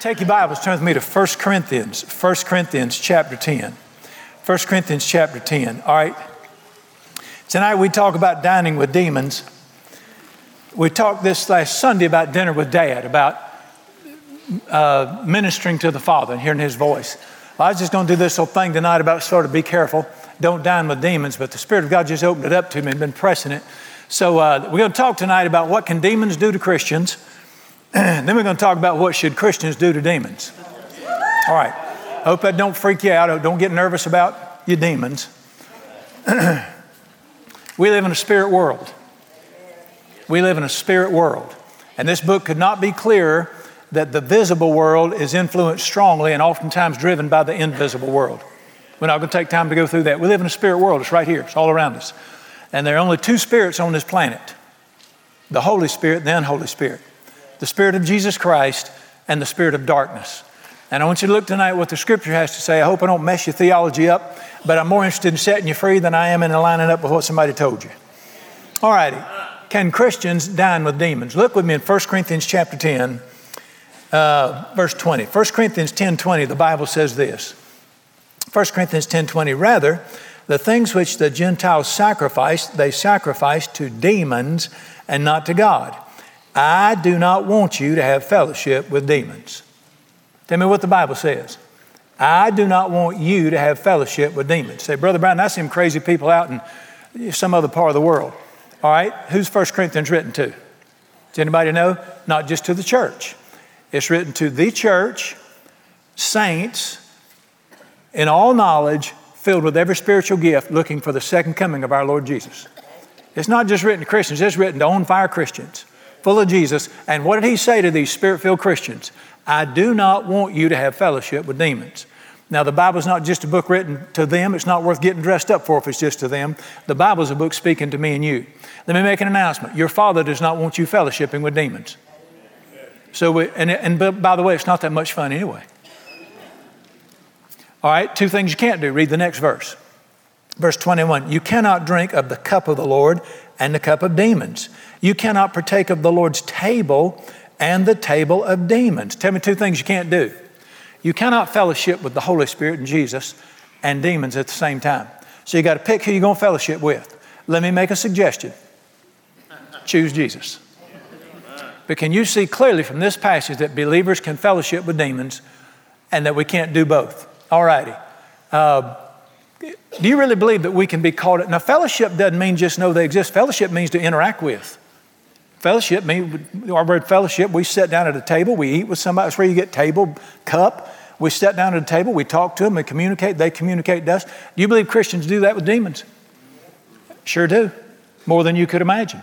Take your Bibles, turn with me to 1 Corinthians, 1 Corinthians chapter 10. 1 Corinthians chapter 10. All right. Tonight we talk about dining with demons. We talked this last Sunday about dinner with dad, about uh, ministering to the Father and hearing his voice. Well, I was just going to do this whole thing tonight about sort of be careful, don't dine with demons, but the Spirit of God just opened it up to me and been pressing it. So uh, we're going to talk tonight about what can demons do to Christians then we're going to talk about what should Christians do to demons. All right. I Hope that don't freak you out. Don't get nervous about your demons. we live in a spirit world. We live in a spirit world. And this book could not be clearer that the visible world is influenced strongly and oftentimes driven by the invisible world. We're not going to take time to go through that. We live in a spirit world. It's right here, it's all around us. And there are only two spirits on this planet the Holy Spirit and the unholy Spirit the Spirit of Jesus Christ and the Spirit of darkness. And I want you to look tonight what the Scripture has to say. I hope I don't mess your theology up, but I'm more interested in setting you free than I am in lining up with what somebody told you. All righty. Can Christians dine with demons? Look with me in 1 Corinthians chapter 10, uh, verse 20. 1 Corinthians 10 20, the Bible says this. 1 Corinthians 10 20, rather, the things which the Gentiles sacrifice, they sacrifice to demons and not to God. I do not want you to have fellowship with demons. Tell me what the Bible says. I do not want you to have fellowship with demons. Say, Brother Brown, I see some crazy people out in some other part of the world. All right, who's 1 Corinthians written to? Does anybody know? Not just to the church. It's written to the church, saints, in all knowledge, filled with every spiritual gift, looking for the second coming of our Lord Jesus. It's not just written to Christians, it's written to on fire Christians full of Jesus. And what did he say to these spirit filled Christians? I do not want you to have fellowship with demons. Now, the Bible's not just a book written to them. It's not worth getting dressed up for if it's just to them. The Bible's a book speaking to me and you. Let me make an announcement. Your Father does not want you fellowshipping with demons. So, we, and, and by the way, it's not that much fun anyway. All right, two things you can't do. Read the next verse. Verse 21 You cannot drink of the cup of the Lord and the cup of demons. You cannot partake of the Lord's table and the table of demons. Tell me two things you can't do. You cannot fellowship with the Holy Spirit and Jesus and demons at the same time. So you got to pick who you're going to fellowship with. Let me make a suggestion choose Jesus. But can you see clearly from this passage that believers can fellowship with demons and that we can't do both? All righty. Uh, do you really believe that we can be called? it? Now, fellowship doesn't mean just know they exist. Fellowship means to interact with. Fellowship means our word fellowship. We sit down at a table, we eat with somebody. That's where you get table, cup. We sit down at a table, we talk to them, we communicate. They communicate to us. Do you believe Christians do that with demons? Sure do, more than you could imagine.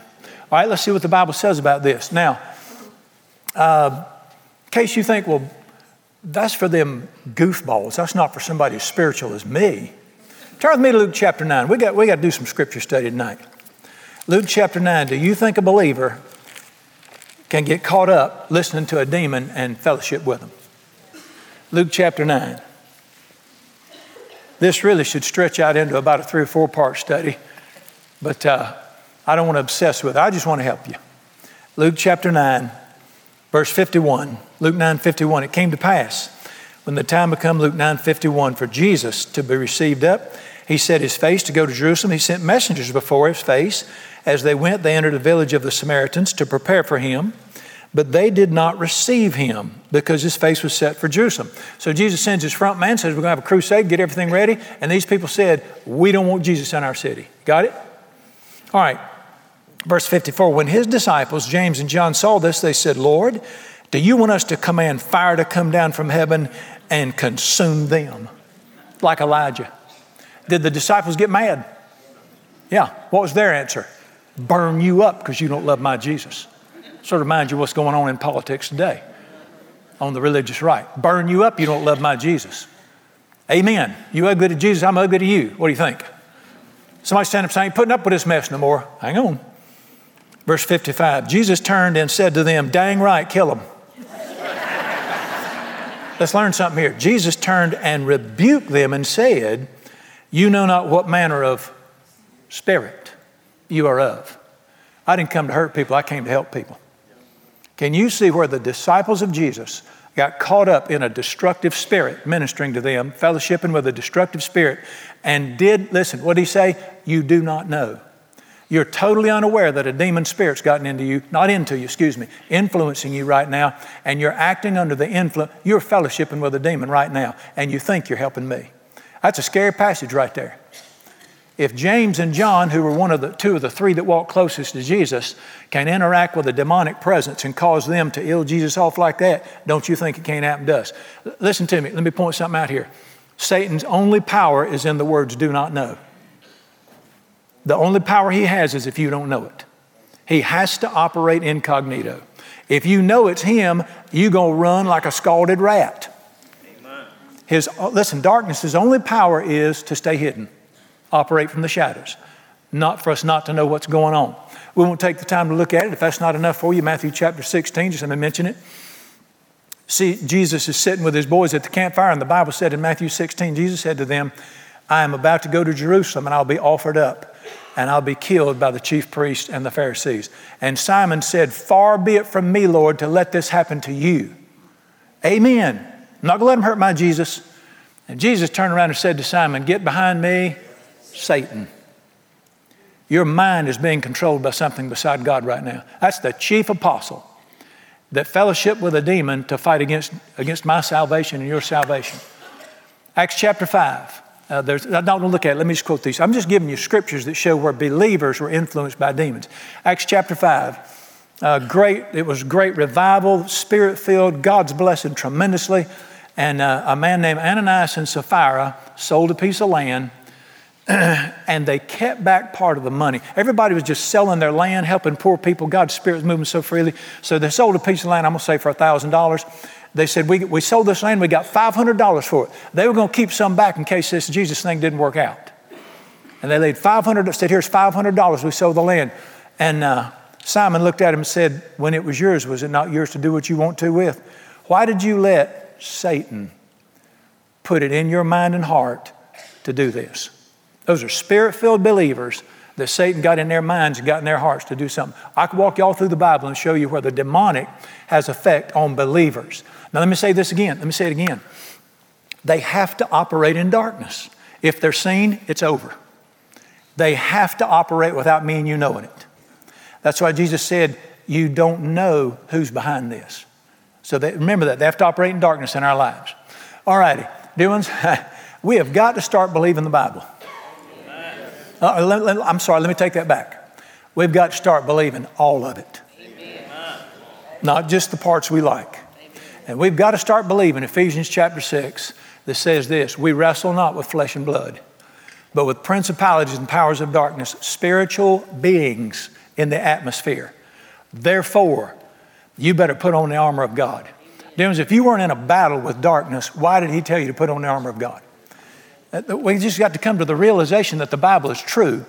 All right, let's see what the Bible says about this. Now, uh, in case you think, well, that's for them goofballs. That's not for somebody as spiritual as me. Turn with me to Luke chapter 9. We got, we got to do some scripture study tonight. Luke chapter 9. Do you think a believer can get caught up listening to a demon and fellowship with them? Luke chapter 9. This really should stretch out into about a three or four part study, but uh, I don't want to obsess with it. I just want to help you. Luke chapter 9, verse 51. Luke 9 51. It came to pass when the time had come, Luke 9 51, for Jesus to be received up, he set his face to go to Jerusalem. He sent messengers before his face. As they went, they entered a village of the Samaritans to prepare for him, but they did not receive him because his face was set for Jerusalem. So Jesus sends his front man, says, We're going to have a crusade, get everything ready. And these people said, We don't want Jesus in our city. Got it? All right. Verse 54 When his disciples, James and John, saw this, they said, Lord, do you want us to command fire to come down from heaven and consume them like Elijah. Did the disciples get mad? Yeah. What was their answer? Burn you up because you don't love my Jesus. Sort of reminds you what's going on in politics today on the religious right. Burn you up, you don't love my Jesus. Amen. You ugly to Jesus, I'm ugly to you. What do you think? Somebody stand up saying, putting up with this mess no more. Hang on. Verse 55 Jesus turned and said to them, Dang right, kill them. Let's learn something here. Jesus turned and rebuked them and said, You know not what manner of spirit you are of. I didn't come to hurt people, I came to help people. Can you see where the disciples of Jesus got caught up in a destructive spirit ministering to them, fellowshipping with a destructive spirit, and did, listen, what did he say? You do not know. You're totally unaware that a demon spirit's gotten into you, not into you, excuse me, influencing you right now, and you're acting under the influence, you're fellowshipping with a demon right now, and you think you're helping me. That's a scary passage right there. If James and John, who were one of the two of the three that walked closest to Jesus, can interact with a demonic presence and cause them to ill Jesus off like that, don't you think it can't happen to us? Listen to me. Let me point something out here. Satan's only power is in the words do not know. The only power he has is if you don't know it. He has to operate incognito. If you know it's him, you're going to run like a scalded rat. His, uh, listen, darkness's only power is to stay hidden, operate from the shadows, not for us not to know what's going on. We won't take the time to look at it. If that's not enough for you, Matthew chapter 16, just let me mention it. See, Jesus is sitting with his boys at the campfire, and the Bible said in Matthew 16, Jesus said to them, I am about to go to Jerusalem, and I'll be offered up and I'll be killed by the chief priests and the Pharisees. And Simon said, Far be it from me, Lord, to let this happen to you. Amen. I'm not going to let him hurt my Jesus. And Jesus turned around and said to Simon, Get behind me, Satan. Your mind is being controlled by something beside God right now. That's the chief apostle that fellowship with a demon to fight against, against my salvation and your salvation. Acts chapter 5. Uh, there's, going to look at it. Let me just quote these. I'm just giving you scriptures that show where believers were influenced by demons. Acts chapter 5. Uh, great, it was great revival, spirit filled, God's blessed tremendously. And uh, a man named Ananias and Sapphira sold a piece of land and they kept back part of the money. Everybody was just selling their land, helping poor people. God's Spirit was moving so freely. So they sold a piece of land, I'm going to say for $1,000 they said, we, we sold this land, we got $500 for it. They were going to keep some back in case this Jesus thing didn't work out. And they laid 500, said, here's $500, we sold the land. And uh, Simon looked at him and said, when it was yours, was it not yours to do what you want to with? Why did you let Satan put it in your mind and heart to do this? Those are spirit filled believers that Satan got in their minds and got in their hearts to do something. I could walk y'all through the Bible and show you where the demonic has effect on believers. Now, let me say this again. Let me say it again. They have to operate in darkness. If they're seen, it's over. They have to operate without me and you knowing it. That's why Jesus said, You don't know who's behind this. So they, remember that. They have to operate in darkness in our lives. All righty, dear ones, we have got to start believing the Bible. Uh, let, let, I'm sorry, let me take that back. We've got to start believing all of it, Amen. not just the parts we like. And we've got to start believing Ephesians chapter 6 that says this We wrestle not with flesh and blood, but with principalities and powers of darkness, spiritual beings in the atmosphere. Therefore, you better put on the armor of God. Demons, if you weren't in a battle with darkness, why did he tell you to put on the armor of God? Uh, we just got to come to the realization that the Bible is true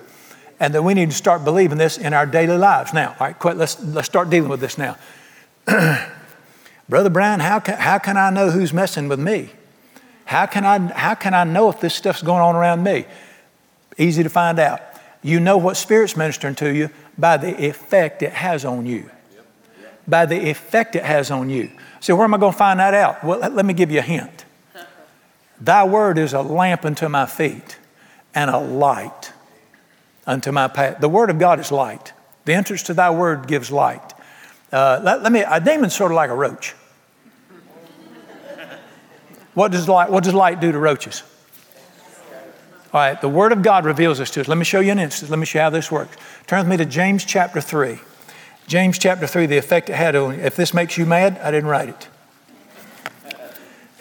and that we need to start believing this in our daily lives. Now, all right, quit, let's, let's start dealing with this now. Brother Brian, how can, how can I know who's messing with me? How can, I, how can I know if this stuff's going on around me? Easy to find out. You know what spirit's ministering to you by the effect it has on you. By the effect it has on you. So, where am I going to find that out? Well, let me give you a hint. Thy word is a lamp unto my feet and a light unto my path. The word of God is light. The entrance to thy word gives light. Uh, let, let, me, a demon's sort of like a roach. What does, light, what does light do to roaches? All right, the Word of God reveals this to us. Let me show you an instance. Let me show you how this works. Turn with me to James chapter 3. James chapter 3, the effect it had on you. If this makes you mad, I didn't write it.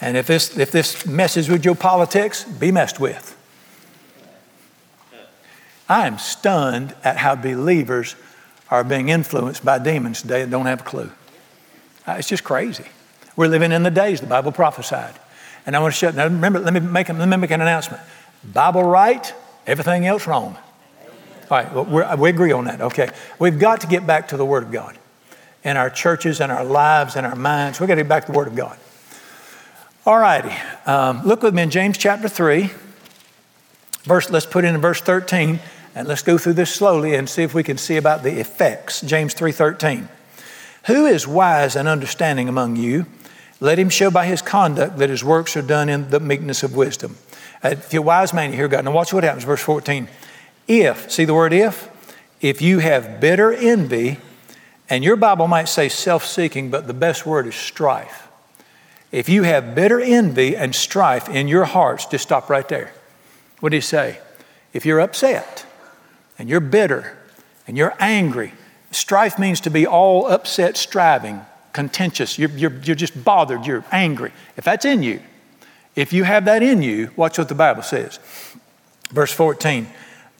And if this, if this messes with your politics, be messed with. I am stunned at how believers are being influenced by demons today and don't have a clue. Uh, it's just crazy. We're living in the days the Bible prophesied. And I want to shut. Now, remember, let me make, let me make an announcement. Bible right, everything else wrong. All right, well, we agree on that. Okay. We've got to get back to the Word of God in our churches in our lives in our minds. We've got to get back to the Word of God. All righty. Um, look with me in James chapter 3. Verse, let's put in verse 13. And let's go through this slowly and see if we can see about the effects. James 3:13. Who is wise and understanding among you? Let him show by his conduct that his works are done in the meekness of wisdom. Uh, if you're a wise man, you hear God. Now, watch what happens, verse 14. If, see the word if? If you have bitter envy, and your Bible might say self seeking, but the best word is strife. If you have bitter envy and strife in your hearts, just stop right there. What do you say? If you're upset and you're bitter and you're angry, strife means to be all upset, striving, contentious. You're, you're, you're just bothered, you're angry. If that's in you, if you have that in you, watch what the Bible says. Verse 14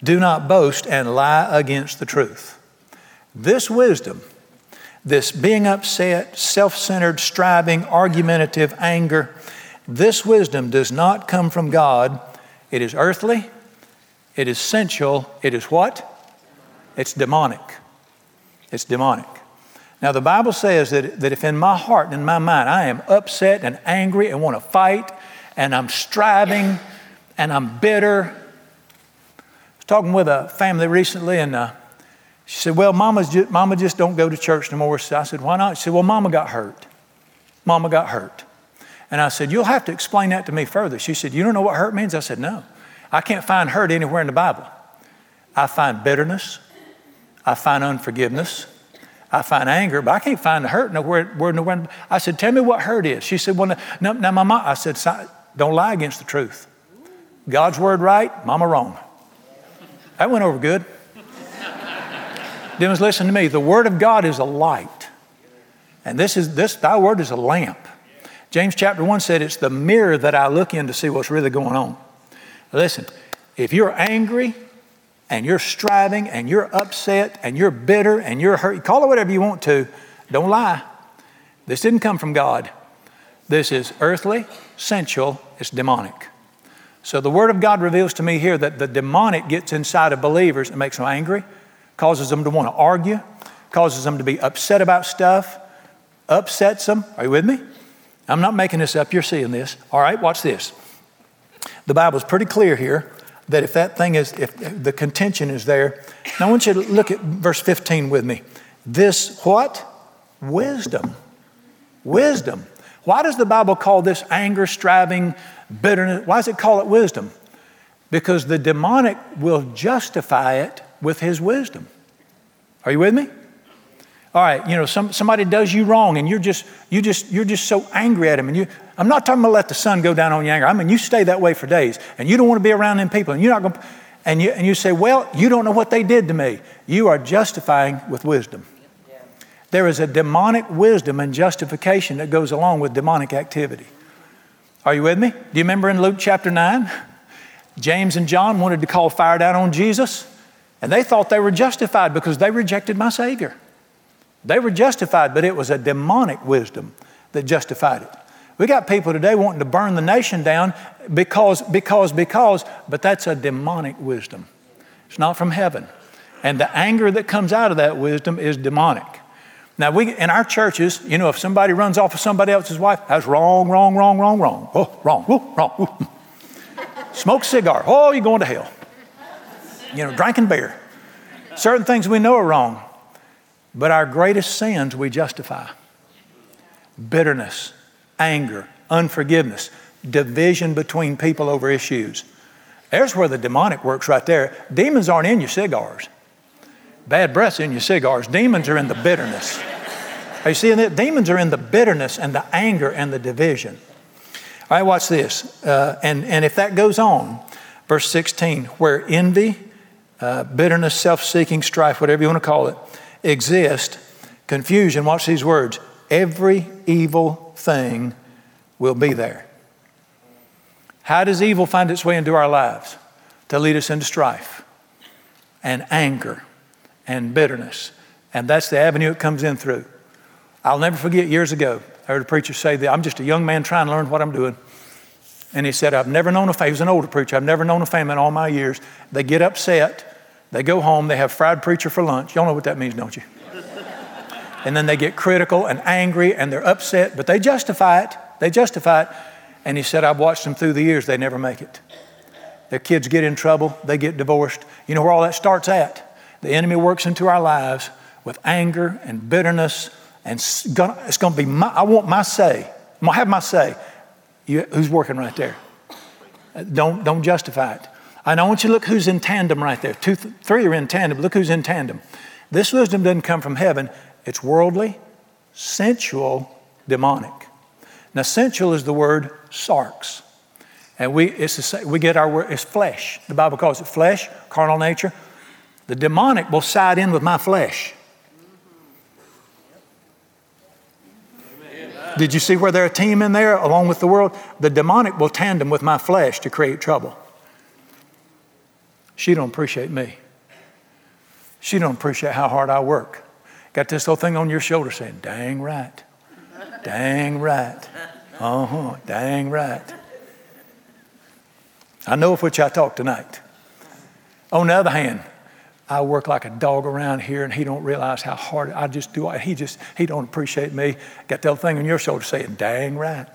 Do not boast and lie against the truth. This wisdom, this being upset, self centered, striving, argumentative, anger, this wisdom does not come from God. It is earthly, it is sensual, it is what? It's demonic. It's demonic. Now, the Bible says that, that if in my heart and in my mind I am upset and angry and want to fight and I'm striving and I'm bitter. I was talking with a family recently and uh, she said, Well, Mama's Mama just don't go to church no more. So I said, Why not? She said, Well, Mama got hurt. Mama got hurt. And I said, You'll have to explain that to me further. She said, You don't know what hurt means? I said, No. I can't find hurt anywhere in the Bible. I find bitterness, I find unforgiveness, I find anger, but I can't find the hurt nowhere. nowhere. nowhere. I said, Tell me what hurt is. She said, Well, no, now, my mom, I said, Don't lie against the truth. God's word right, mama wrong. That went over good. Demons, listen to me. The word of God is a light. And this is this, thy word is a lamp. James chapter 1 said it's the mirror that I look in to see what's really going on. Listen, if you're angry and you're striving and you're upset and you're bitter and you're hurt, call it whatever you want to, don't lie. This didn't come from God. This is earthly, sensual, it's demonic. So the Word of God reveals to me here that the demonic gets inside of believers and makes them angry, causes them to want to argue, causes them to be upset about stuff, upsets them. Are you with me? I'm not making this up, you're seeing this. All right, watch this. The Bible's pretty clear here that if that thing is, if the contention is there, now I want you to look at verse 15 with me. This what? Wisdom. Wisdom. Why does the Bible call this anger, striving, bitterness? Why does it call it wisdom? Because the demonic will justify it with his wisdom. Are you with me? All right, you know, some, somebody does you wrong and you're just, you just, you're just so angry at him and you, I'm not talking about let the sun go down on your anger. I mean, you stay that way for days and you don't want to be around them people and you're not going to, and you, and you say, well, you don't know what they did to me. You are justifying with wisdom. There is a demonic wisdom and justification that goes along with demonic activity. Are you with me? Do you remember in Luke chapter 9? James and John wanted to call fire down on Jesus, and they thought they were justified because they rejected my Savior. They were justified, but it was a demonic wisdom that justified it. We got people today wanting to burn the nation down because, because, because, but that's a demonic wisdom. It's not from heaven. And the anger that comes out of that wisdom is demonic. Now, we, in our churches, you know, if somebody runs off of somebody else's wife, that's wrong, wrong, wrong, wrong, wrong. Oh, wrong, oh, wrong. Smoke cigar. Oh, you're going to hell. You know, drinking beer. Certain things we know are wrong, but our greatest sins we justify bitterness, anger, unforgiveness, division between people over issues. There's where the demonic works right there. Demons aren't in your cigars. Bad breath's in your cigars. Demons are in the bitterness. Are you seeing that? Demons are in the bitterness and the anger and the division. All right, watch this. Uh, and, and if that goes on, verse 16, where envy, uh, bitterness, self seeking, strife, whatever you want to call it, exist, confusion, watch these words every evil thing will be there. How does evil find its way into our lives? To lead us into strife and anger and bitterness. And that's the avenue it comes in through. I'll never forget years ago, I heard a preacher say that I'm just a young man trying to learn what I'm doing. And he said, I've never known a family, he was an older preacher, I've never known a family in all my years. They get upset, they go home, they have fried preacher for lunch. Y'all know what that means, don't you? and then they get critical and angry and they're upset, but they justify it. They justify it. And he said, I've watched them through the years, they never make it. Their kids get in trouble, they get divorced. You know where all that starts at? The enemy works into our lives with anger and bitterness, and it's going to be my, I want my say. I'm gonna have my say. You, who's working right there? Uh, don't, don't justify it. And I want you to look who's in tandem right there. Two, three are in tandem. Look who's in tandem. This wisdom doesn't come from heaven, it's worldly, sensual, demonic. Now, sensual is the word sarx. And we, it's the, we get our word, it's flesh. The Bible calls it flesh, carnal nature. The demonic will side in with my flesh. Did you see where they're a team in there along with the world? The demonic will tandem with my flesh to create trouble. She don't appreciate me. She don't appreciate how hard I work. Got this whole thing on your shoulder saying, dang right. Dang right. Uh-huh. Dang right. I know of which I talk tonight. On the other hand, I work like a dog around here and he don't realize how hard I just do. He just, he don't appreciate me. Got that thing on your shoulder saying, dang right.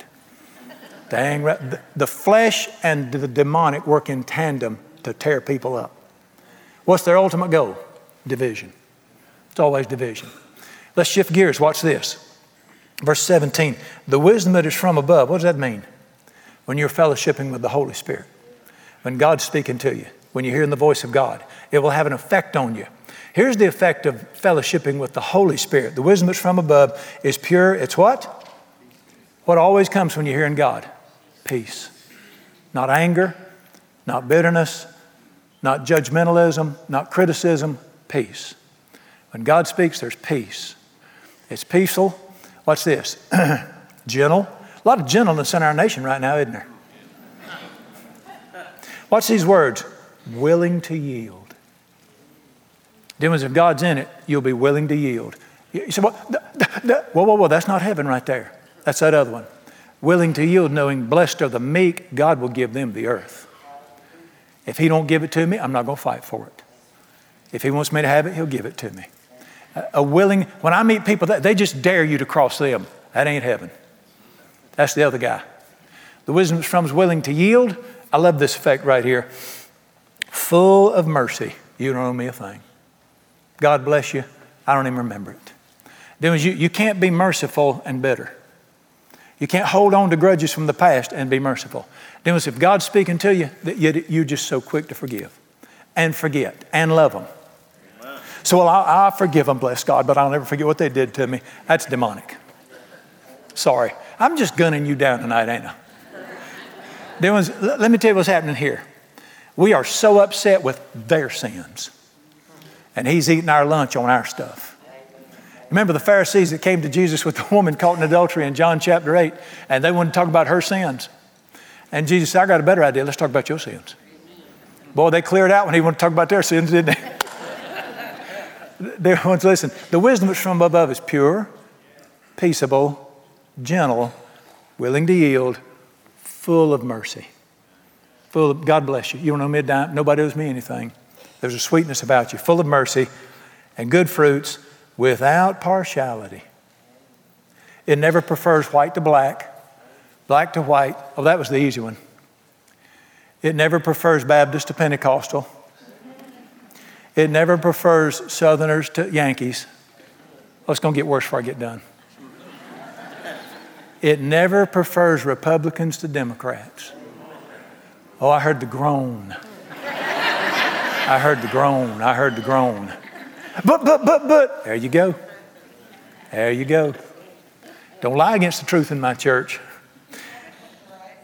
Dang right. The, the flesh and the demonic work in tandem to tear people up. What's their ultimate goal? Division. It's always division. Let's shift gears. Watch this. Verse 17. The wisdom that is from above. What does that mean? When you're fellowshipping with the Holy Spirit, when God's speaking to you, when you're hearing the voice of God, it will have an effect on you. Here's the effect of fellowshipping with the Holy Spirit. The wisdom that's from above is pure. It's what? What always comes when you're hearing God? Peace. Not anger, not bitterness, not judgmentalism, not criticism, peace. When God speaks, there's peace. It's peaceful. Watch this gentle. A lot of gentleness in our nation right now, isn't there? Watch these words willing to yield. Demons, if God's in it, you'll be willing to yield. You say, well, whoa, whoa, whoa, that's not heaven right there. That's that other one. Willing to yield, knowing blessed are the meek, God will give them the earth. If He don't give it to me, I'm not going to fight for it. If He wants me to have it, He'll give it to me. A willing, when I meet people, that, they just dare you to cross them. That ain't heaven. That's the other guy. The wisdom from is willing to yield. I love this effect right here. Full of mercy. You don't owe me a thing. God bless you. I don't even remember it. Then you, you can't be merciful and bitter. You can't hold on to grudges from the past and be merciful. Then if God's speaking to you, that you're just so quick to forgive and forget and love them. So, well, I, I forgive them, bless God, but I'll never forget what they did to me. That's demonic. Sorry. I'm just gunning you down tonight, ain't I? Let me tell you what's happening here. We are so upset with their sins, and He's eating our lunch on our stuff. Remember the Pharisees that came to Jesus with the woman caught in adultery in John chapter 8, and they wanted to talk about her sins. And Jesus said, I got a better idea. Let's talk about your sins. Boy, they cleared out when he wanted to talk about their sins, didn't they? they want to listen. The wisdom that's from above is pure, peaceable, gentle, willing to yield, full of mercy. Full of, God bless you. You don't owe me a dime. Nobody owes me anything. There's a sweetness about you, full of mercy and good fruits without partiality. It never prefers white to black, black to white. Oh, that was the easy one. It never prefers Baptist to Pentecostal. It never prefers Southerners to Yankees. Oh, it's going to get worse before I get done. It never prefers Republicans to Democrats. Oh, I heard the groan. I heard the groan. I heard the groan. But, but, but, but. There you go. There you go. Don't lie against the truth in my church.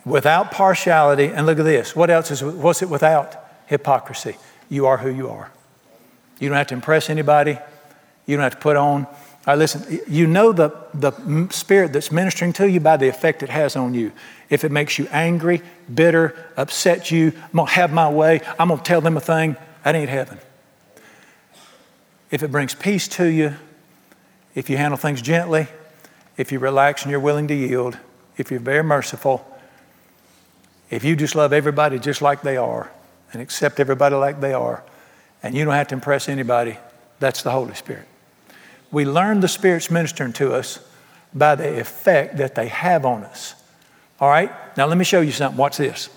Without partiality, and look at this. What else is, what's it without? Hypocrisy. You are who you are. You don't have to impress anybody. You don't have to put on. All right, listen, you know the, the spirit that's ministering to you by the effect it has on you. If it makes you angry, bitter, upset you, I'm going to have my way, I'm going to tell them a thing, that ain't heaven if it brings peace to you, if you handle things gently, if you relax and you're willing to yield, if you're very merciful, if you just love everybody just like they are and accept everybody like they are, and you don't have to impress anybody, that's the Holy Spirit. We learn the Spirit's ministering to us by the effect that they have on us. All right? Now let me show you something. Watch this.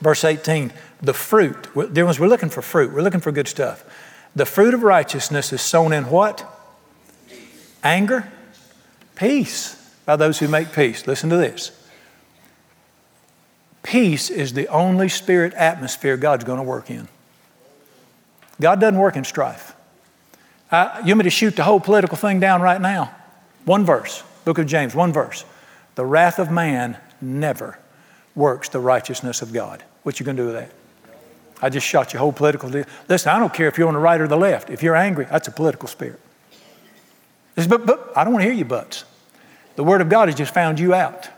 Verse 18, the fruit. Dear ones, we're looking for fruit. We're looking for good stuff. The fruit of righteousness is sown in what? Anger, peace, by those who make peace. Listen to this. Peace is the only spirit atmosphere God's going to work in. God doesn't work in strife. Uh, you want me to shoot the whole political thing down right now? One verse, book of James, one verse. The wrath of man never works the righteousness of God. What you going to do with that? I just shot your whole political. Listen, I don't care if you're on the right or the left. If you're angry, that's a political spirit. But, but I don't want to hear you buts. The Word of God has just found you out.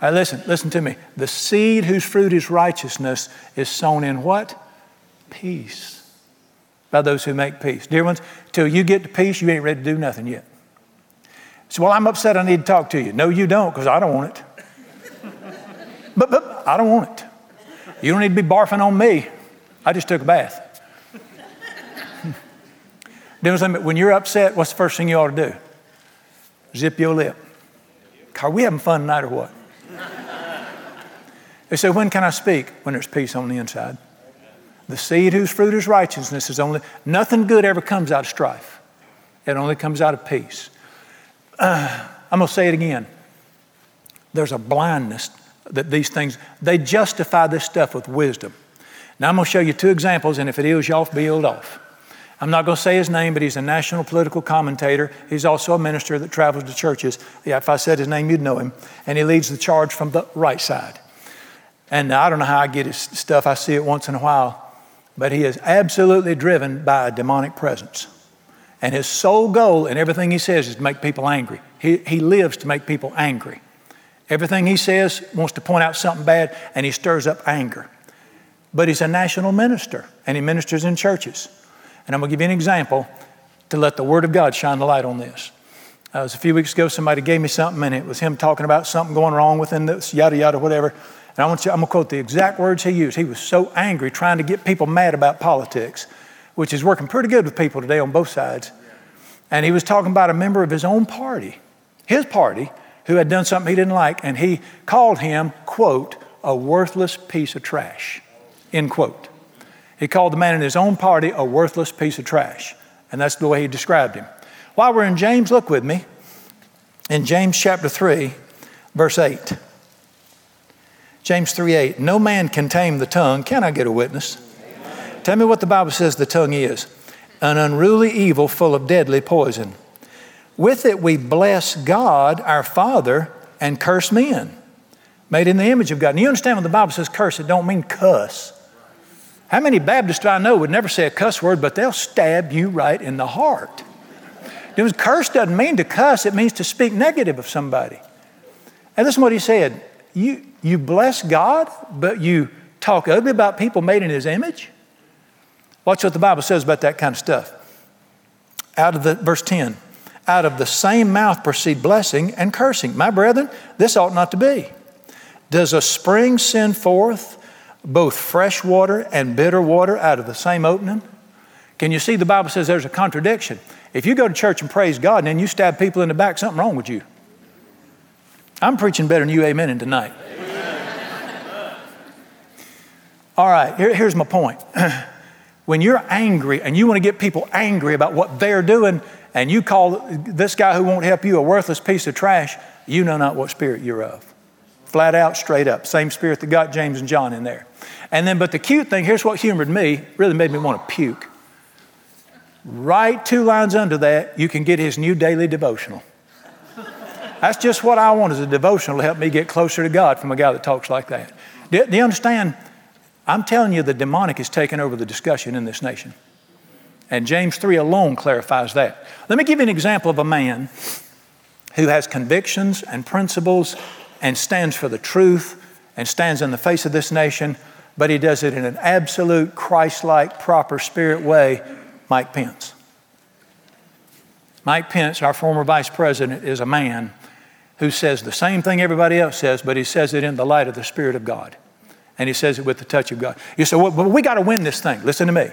Right, listen, listen to me. The seed whose fruit is righteousness is sown in what? Peace. By those who make peace. Dear ones, till you get to peace, you ain't ready to do nothing yet. So, well, I'm upset, I need to talk to you. No, you don't, because I don't want it. but, but I don't want it. You don't need to be barfing on me. I just took a bath. when you're upset, what's the first thing you ought to do? Zip your lip. Are we having fun tonight or what? They say, When can I speak? When there's peace on the inside. The seed whose fruit is righteousness is only, nothing good ever comes out of strife. It only comes out of peace. Uh, I'm going to say it again. There's a blindness that these things, they justify this stuff with wisdom. Now, I'm going to show you two examples, and if it is off, be off. I'm not going to say his name, but he's a national political commentator. He's also a minister that travels to churches. Yeah, if I said his name, you'd know him. And he leads the charge from the right side. And I don't know how I get his stuff, I see it once in a while. But he is absolutely driven by a demonic presence. And his sole goal in everything he says is to make people angry. He, he lives to make people angry. Everything he says wants to point out something bad, and he stirs up anger. But he's a national minister, and he ministers in churches. And I'm going to give you an example to let the Word of God shine the light on this. Uh, it was a few weeks ago, somebody gave me something, and it was him talking about something going wrong within this, yada, yada, whatever. And I want you, I'm going to quote the exact words he used. He was so angry trying to get people mad about politics, which is working pretty good with people today on both sides. And he was talking about a member of his own party, his party, who had done something he didn't like, and he called him, quote, a worthless piece of trash, end quote. He called the man in his own party a worthless piece of trash. And that's the way he described him. While we're in James, look with me. In James chapter 3, verse 8. James 3 8. No man can tame the tongue. Can I get a witness? Amen. Tell me what the Bible says the tongue is an unruly evil full of deadly poison. With it we bless God, our Father, and curse men, made in the image of God. And you understand when the Bible says curse, it don't mean cuss. How many Baptists I know would never say a cuss word, but they'll stab you right in the heart? Curse doesn't mean to cuss, it means to speak negative of somebody. And listen what he said. You, you bless God, but you talk ugly about people made in his image? Watch what the Bible says about that kind of stuff. Out of the verse 10, out of the same mouth proceed blessing and cursing. My brethren, this ought not to be. Does a spring send forth both fresh water and bitter water out of the same opening? Can you see the Bible says there's a contradiction? If you go to church and praise God and then you stab people in the back, something wrong with you. I'm preaching better than you amen in tonight. All right, here, here's my point. when you're angry and you want to get people angry about what they're doing, and you call this guy who won't help you a worthless piece of trash, you know not what spirit you're of. Flat out, straight up. Same spirit that got James and John in there. And then, but the cute thing, here's what humored me, really made me want to puke. Right two lines under that, you can get his new daily devotional. That's just what I want as a devotional to help me get closer to God from a guy that talks like that. Do, do you understand? I'm telling you, the demonic is taking over the discussion in this nation. And James 3 alone clarifies that. Let me give you an example of a man who has convictions and principles and stands for the truth and stands in the face of this nation, but he does it in an absolute Christ like, proper spirit way. Mike Pence. Mike Pence, our former vice president, is a man who says the same thing everybody else says, but he says it in the light of the Spirit of God. And he says it with the touch of God. You say, well, we got to win this thing. Listen to me.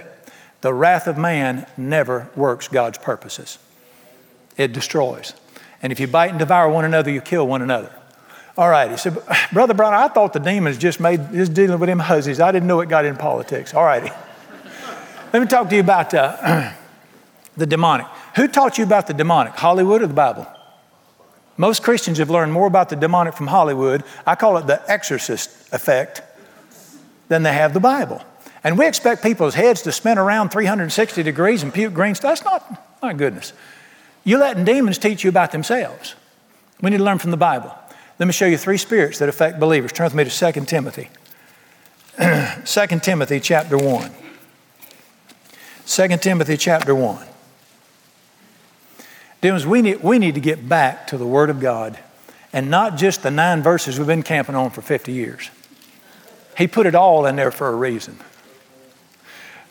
The wrath of man never works God's purposes, it destroys. And if you bite and devour one another, you kill one another. All right. He said, Brother Brown, I thought the demons just made just dealing with them hussies. I didn't know it got in politics. All righty. Let me talk to you about uh, the demonic. Who taught you about the demonic, Hollywood or the Bible? Most Christians have learned more about the demonic from Hollywood, I call it the exorcist effect, than they have the Bible. And we expect people's heads to spin around 360 degrees and puke green stuff. That's not, my goodness. You're letting demons teach you about themselves. We need to learn from the Bible. Let me show you three spirits that affect believers. Turn with me to 2 Timothy. 2 Timothy chapter 1. 2 Timothy chapter 1. Demons, we need, we need to get back to the Word of God and not just the nine verses we've been camping on for 50 years. He put it all in there for a reason.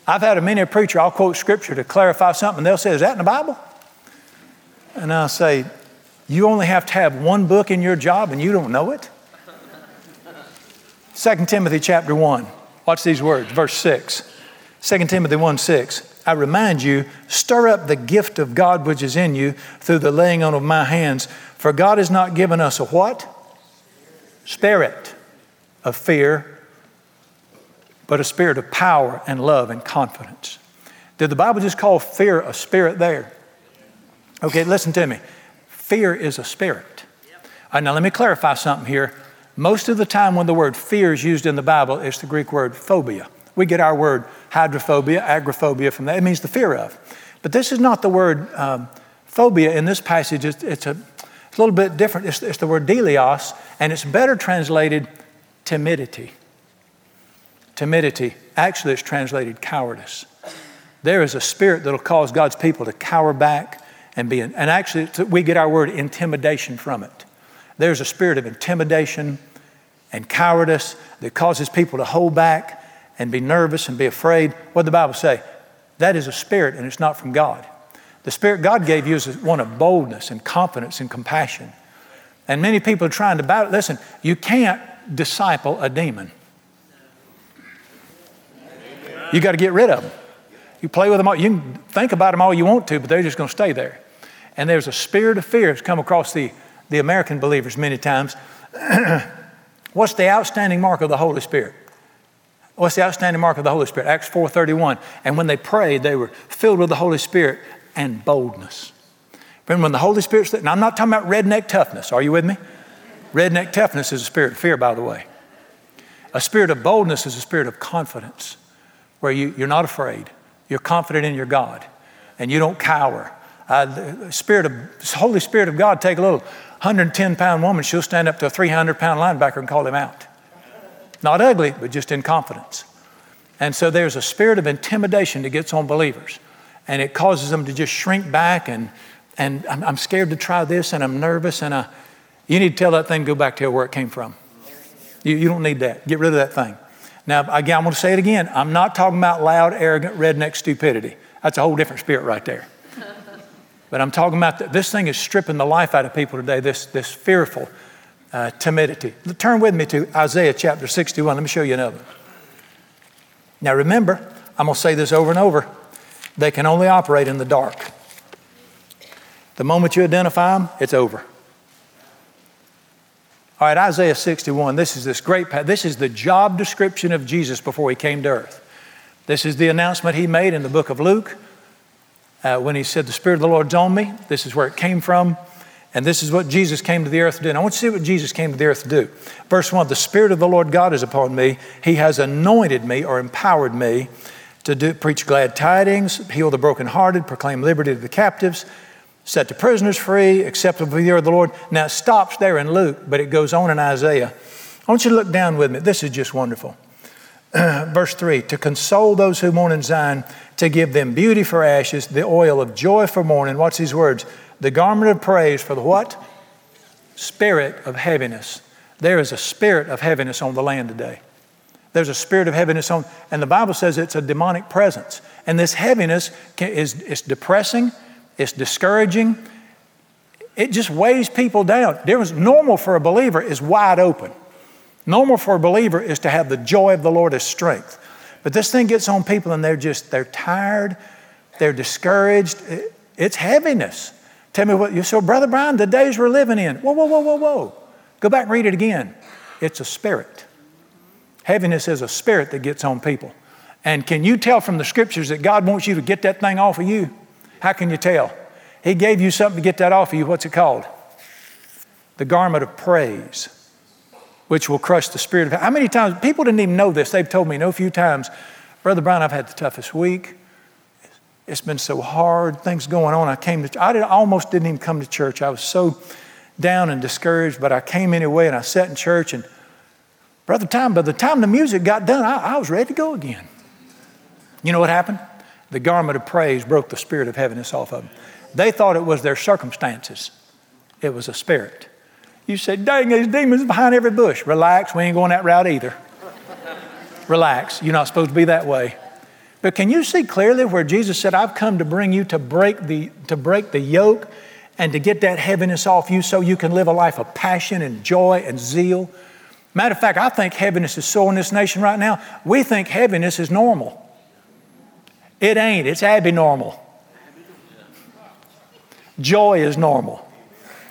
I've had a many a preacher, I'll quote scripture to clarify something, and they'll say, Is that in the Bible? And I'll say, You only have to have one book in your job and you don't know it? 2 Timothy chapter 1. Watch these words, verse 6. 2 Timothy 1 6. I remind you, stir up the gift of God which is in you through the laying on of my hands. For God has not given us a what? Spirit of fear, but a spirit of power and love and confidence. Did the Bible just call fear a spirit there? Okay, listen to me. Fear is a spirit. Right, now let me clarify something here. Most of the time, when the word fear is used in the Bible, it's the Greek word phobia. We get our word hydrophobia, agoraphobia from that. It means the fear of. But this is not the word um, phobia in this passage. It's, it's, a, it's, a, little bit different. It's, it's the word delios, and it's better translated timidity. Timidity. Actually, it's translated cowardice. There is a spirit that'll cause God's people to cower back and be, in, and actually, we get our word intimidation from it. There's a spirit of intimidation and cowardice that causes people to hold back and be nervous and be afraid. What did the Bible say? That is a spirit and it's not from God. The spirit God gave you is one of boldness and confidence and compassion. And many people are trying to battle. Listen, you can't disciple a demon. You got to get rid of them. You play with them all. You can think about them all you want to, but they're just going to stay there. And there's a spirit of fear that's come across the, the American believers many times. What's the outstanding mark of the Holy Spirit? What's the outstanding mark of the Holy Spirit? Acts 4:31. And when they prayed, they were filled with the Holy Spirit and boldness. Remember when the Holy Spirit, now I'm not talking about redneck toughness. Are you with me? Redneck toughness is a spirit of fear, by the way. A spirit of boldness is a spirit of confidence, where you, you're not afraid. You're confident in your God, and you don't cower. The spirit of Holy Spirit of God take a little 110 pound woman, she'll stand up to a 300 pound linebacker and call him out. Not ugly, but just in confidence. And so there's a spirit of intimidation that gets on believers, and it causes them to just shrink back and, and I'm, I'm scared to try this, and I'm nervous, and I, you need to tell that thing go back to where it came from. You, you don't need that. Get rid of that thing. Now, again, I'm going to say it again. I'm not talking about loud, arrogant, redneck stupidity. That's a whole different spirit right there. But I'm talking about the, this thing is stripping the life out of people today, this, this fearful, uh, timidity. Turn with me to Isaiah chapter 61. Let me show you another. Now remember, I'm going to say this over and over. They can only operate in the dark. The moment you identify them, it's over. All right, Isaiah 61. This is this great, this is the job description of Jesus before he came to earth. This is the announcement he made in the book of Luke uh, when he said, The Spirit of the Lord's on me. This is where it came from. And this is what Jesus came to the earth to do. And I want you to see what Jesus came to the earth to do. Verse 1 The Spirit of the Lord God is upon me. He has anointed me or empowered me to do, preach glad tidings, heal the brokenhearted, proclaim liberty to the captives, set the prisoners free, acceptable to the year of the Lord. Now it stops there in Luke, but it goes on in Isaiah. I want you to look down with me. This is just wonderful. Verse 3 To console those who mourn in Zion, to give them beauty for ashes, the oil of joy for mourning. Watch these words the garment of praise for the what? Spirit of heaviness. There is a spirit of heaviness on the land today. There's a spirit of heaviness on, and the Bible says it's a demonic presence. And this heaviness is it's depressing, it's discouraging, it just weighs people down. There was normal for a believer is wide open. Normal for a believer is to have the joy of the Lord as strength. But this thing gets on people and they're just, they're tired, they're discouraged. It's heaviness. Tell me what you so, Brother Brian, the days we're living in. Whoa, whoa, whoa, whoa, whoa. Go back and read it again. It's a spirit. Heaviness is a spirit that gets on people. And can you tell from the scriptures that God wants you to get that thing off of you? How can you tell? He gave you something to get that off of you. What's it called? the garment of praise, which will crush the spirit of. How many times, people didn't even know this. They've told me no few times, Brother Brown, I've had the toughest week. It's been so hard, things going on. I came to, I, did, almost didn't even come to church. I was so down and discouraged, but I came anyway and I sat in church and Brother Time, by the time the music got done, I, I was ready to go again. You know what happened? The garment of praise broke the spirit of heaviness off of them. They thought it was their circumstances, it was a spirit. You said, dang, these demons behind every bush. Relax, we ain't going that route either. Relax, you're not supposed to be that way. But can you see clearly where Jesus said, I've come to bring you to break the, to break the yoke and to get that heaviness off you so you can live a life of passion and joy and zeal? Matter of fact, I think heaviness is so in this nation right now, we think heaviness is normal. It ain't, it's abnormal. Joy is normal.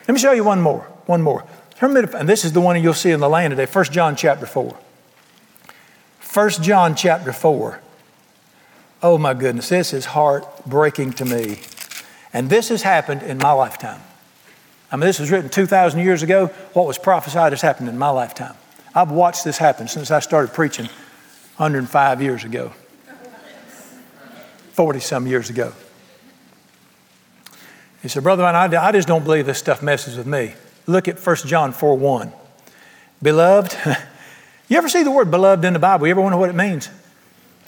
Let me show you one more. One more. And this is the one you'll see in the land today, 1 John chapter 4. 1 John chapter 4. Oh my goodness, this is heartbreaking to me. And this has happened in my lifetime. I mean, this was written 2,000 years ago. What was prophesied has happened in my lifetime. I've watched this happen since I started preaching 105 years ago, 40 some years ago. He said, Brother, I, I just don't believe this stuff messes with me. Look at 1 John 4 1. Beloved, you ever see the word beloved in the Bible? You ever wonder what it means?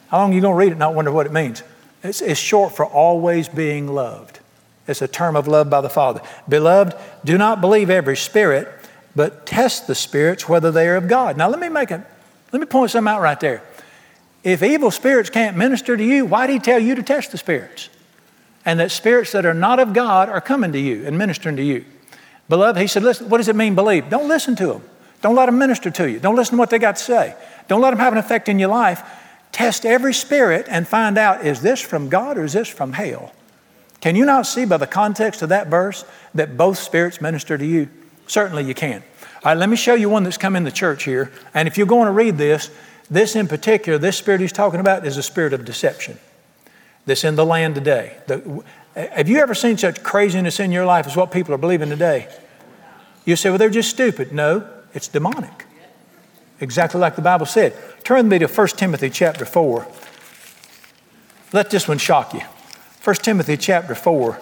How long are you going to read it and not wonder what it means? It's, it's short for always being loved. It's a term of love by the Father. Beloved, do not believe every spirit, but test the spirits whether they are of God. Now let me make a let me point something out right there. If evil spirits can't minister to you, why did he tell you to test the spirits? and that spirits that are not of God are coming to you and ministering to you. Beloved, he said, listen, what does it mean, believe? Don't listen to them. Don't let them minister to you. Don't listen to what they got to say. Don't let them have an effect in your life. Test every spirit and find out is this from God or is this from hell? Can you not see by the context of that verse that both spirits minister to you? Certainly you can. All right, let me show you one that's come in the church here. And if you're going to read this, this in particular, this spirit he's talking about is a spirit of deception that's in the land today. The, have you ever seen such craziness in your life as what people are believing today? You say, well, they're just stupid. No, it's demonic. Exactly like the Bible said. Turn me to 1 Timothy chapter 4. Let this one shock you. 1 Timothy chapter 4.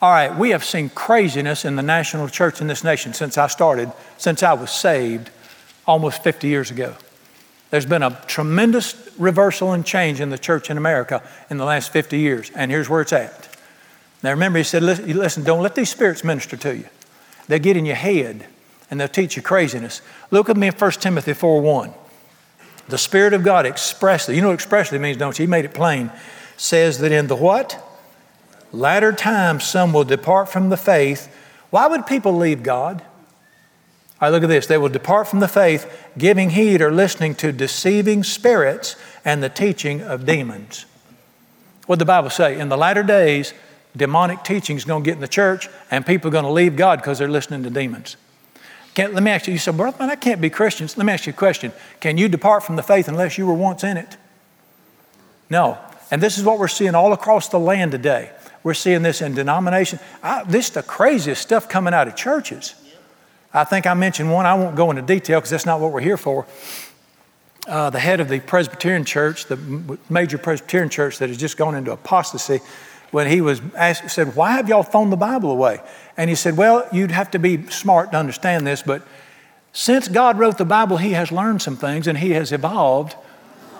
All right, we have seen craziness in the national church in this nation since I started, since I was saved almost 50 years ago. There's been a tremendous reversal and change in the church in America in the last 50 years, and here's where it's at. Now remember, he said, listen, don't let these spirits minister to you. They'll get in your head and they'll teach you craziness. Look at me in 1 Timothy 4 1. The Spirit of God expressly, you know what expressly means, don't you? He made it plain, says that in the what? Latter times some will depart from the faith. Why would people leave God? All right, look at this. They will depart from the faith, giving heed or listening to deceiving spirits and the teaching of demons. What the Bible say? In the latter days, demonic teaching is going to get in the church, and people are going to leave God because they're listening to demons. Can't, let me ask you, you say, brother, man, I can't be Christians. Let me ask you a question. Can you depart from the faith unless you were once in it? No. And this is what we're seeing all across the land today. We're seeing this in denomination. I, this is the craziest stuff coming out of churches. I think I mentioned one. I won't go into detail because that's not what we're here for. Uh, the head of the Presbyterian church, the major Presbyterian church that has just gone into apostasy, when he was asked, said, Why have y'all thrown the Bible away? And he said, Well, you'd have to be smart to understand this, but since God wrote the Bible, he has learned some things and he has evolved,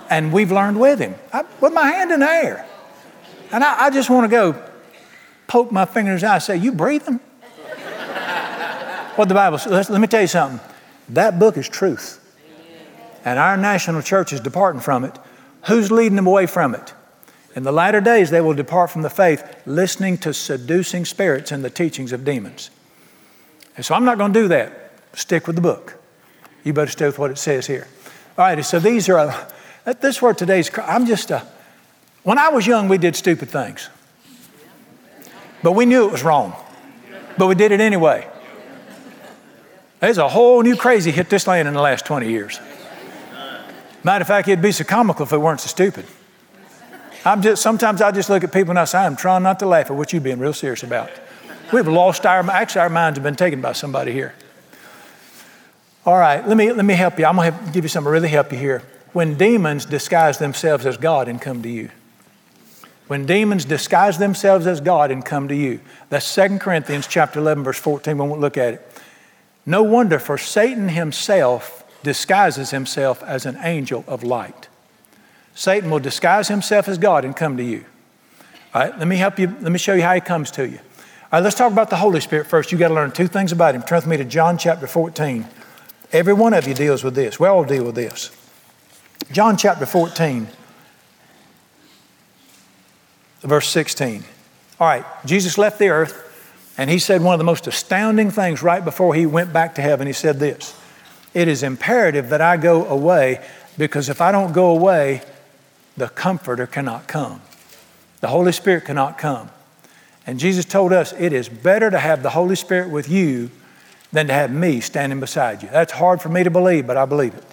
and we've learned with him. I put my hand in the air. And I, I just want to go poke my fingers out and say, You breathing? What the Bible says. Let me tell you something. That book is truth. And our national church is departing from it. Who's leading them away from it? In the latter days, they will depart from the faith, listening to seducing spirits and the teachings of demons. And so I'm not going to do that. Stick with the book. You better stay with what it says here. All right, so these are, uh, this is where today's, I'm just, uh, when I was young, we did stupid things. But we knew it was wrong. But we did it anyway. There's a whole new crazy hit this land in the last 20 years. Matter of fact, it'd be so comical if it weren't so stupid. I'm just, sometimes I just look at people and I say, I'm trying not to laugh at what you're being real serious about. We've lost our, actually, our minds have been taken by somebody here. All right, let me, let me help you. I'm going to give you something to really help you here. When demons disguise themselves as God and come to you, when demons disguise themselves as God and come to you. That's 2 Corinthians chapter 11, verse 14. We won't look at it. No wonder, for Satan himself disguises himself as an angel of light. Satan will disguise himself as God and come to you. All right, let me help you. Let me show you how he comes to you. All right, let's talk about the Holy Spirit first. You've got to learn two things about him. Turn with me to John chapter 14. Every one of you deals with this. We all deal with this. John chapter 14 verse 16. All right, Jesus left the earth and he said one of the most astounding things right before he went back to heaven. He said this It is imperative that I go away because if I don't go away, the Comforter cannot come. The Holy Spirit cannot come. And Jesus told us it is better to have the Holy Spirit with you than to have me standing beside you. That's hard for me to believe, but I believe it.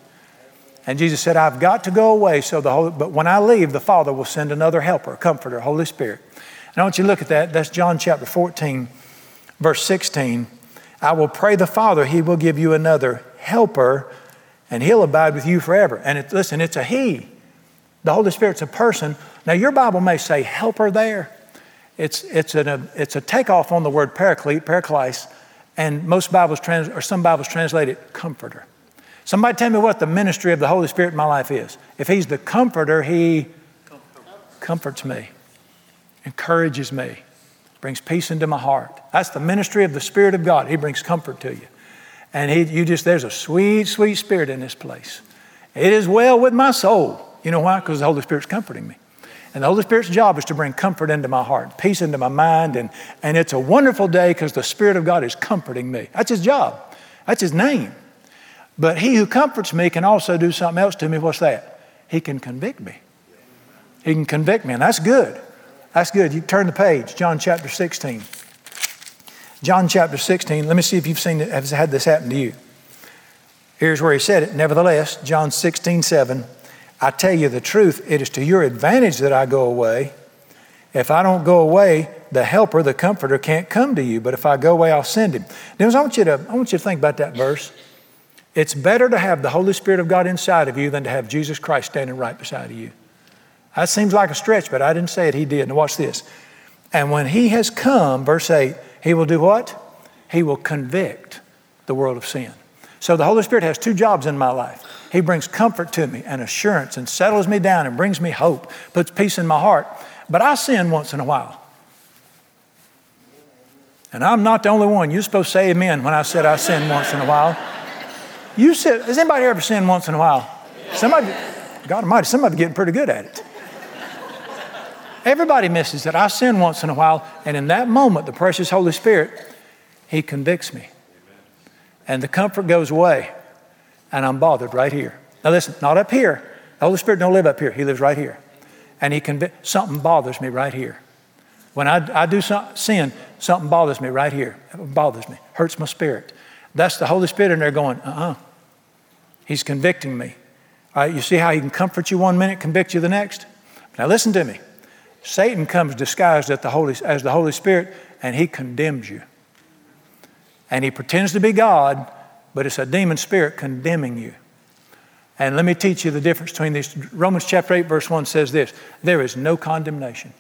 And Jesus said, I've got to go away, so the Holy, but when I leave, the Father will send another helper, comforter, Holy Spirit. And I want you to look at that. That's John chapter 14, verse 16. I will pray the Father, He will give you another helper, and He'll abide with you forever. And it, listen, it's a He. The Holy Spirit's a person. Now, your Bible may say helper there. It's, it's, an, a, it's a takeoff on the word paraclete, parakleis, and most Bibles, trans, or some Bibles translate it comforter. Somebody tell me what the ministry of the Holy Spirit in my life is. If He's the comforter, He comforts me, encourages me, brings peace into my heart. That's the ministry of the Spirit of God. He brings comfort to you. And he, you just, there's a sweet, sweet spirit in this place. It is well with my soul. You know why? Because the Holy Spirit's comforting me. And the Holy Spirit's job is to bring comfort into my heart, peace into my mind. And, and it's a wonderful day because the Spirit of God is comforting me. That's His job, that's His name. But he who comforts me can also do something else to me. What's that? He can convict me. He can convict me, and that's good. That's good. You turn the page, John chapter 16. John chapter 16, let me see if you've seen it, has had this happen to you. Here's where he said it. Nevertheless, John 16, 7, I tell you the truth, it is to your advantage that I go away. If I don't go away, the helper, the comforter, can't come to you. But if I go away, I'll send him. Now, I want you to, I want you to think about that verse. It's better to have the Holy Spirit of God inside of you than to have Jesus Christ standing right beside of you. That seems like a stretch, but I didn't say it, He did. Now, watch this. And when He has come, verse 8, He will do what? He will convict the world of sin. So the Holy Spirit has two jobs in my life. He brings comfort to me and assurance and settles me down and brings me hope, puts peace in my heart. But I sin once in a while. And I'm not the only one. You're supposed to say amen when I said I sin once in a while. You said, has anybody ever sinned once in a while? Somebody, God Almighty, somebody getting pretty good at it. Everybody misses it. I sin once in a while, and in that moment, the precious Holy Spirit, He convicts me. And the comfort goes away, and I'm bothered right here. Now listen, not up here. The Holy Spirit don't live up here. He lives right here. And He convict something bothers me right here. When I, I do some, sin, something bothers me right here. It bothers me, hurts my spirit. That's the Holy Spirit in there going, uh uh-uh. uh He's convicting me. All right, you see how he can comfort you one minute, convict you the next? Now listen to me. Satan comes disguised the Holy, as the Holy Spirit and he condemns you. And he pretends to be God, but it's a demon spirit condemning you. And let me teach you the difference between these. Romans chapter 8, verse 1 says this There is no condemnation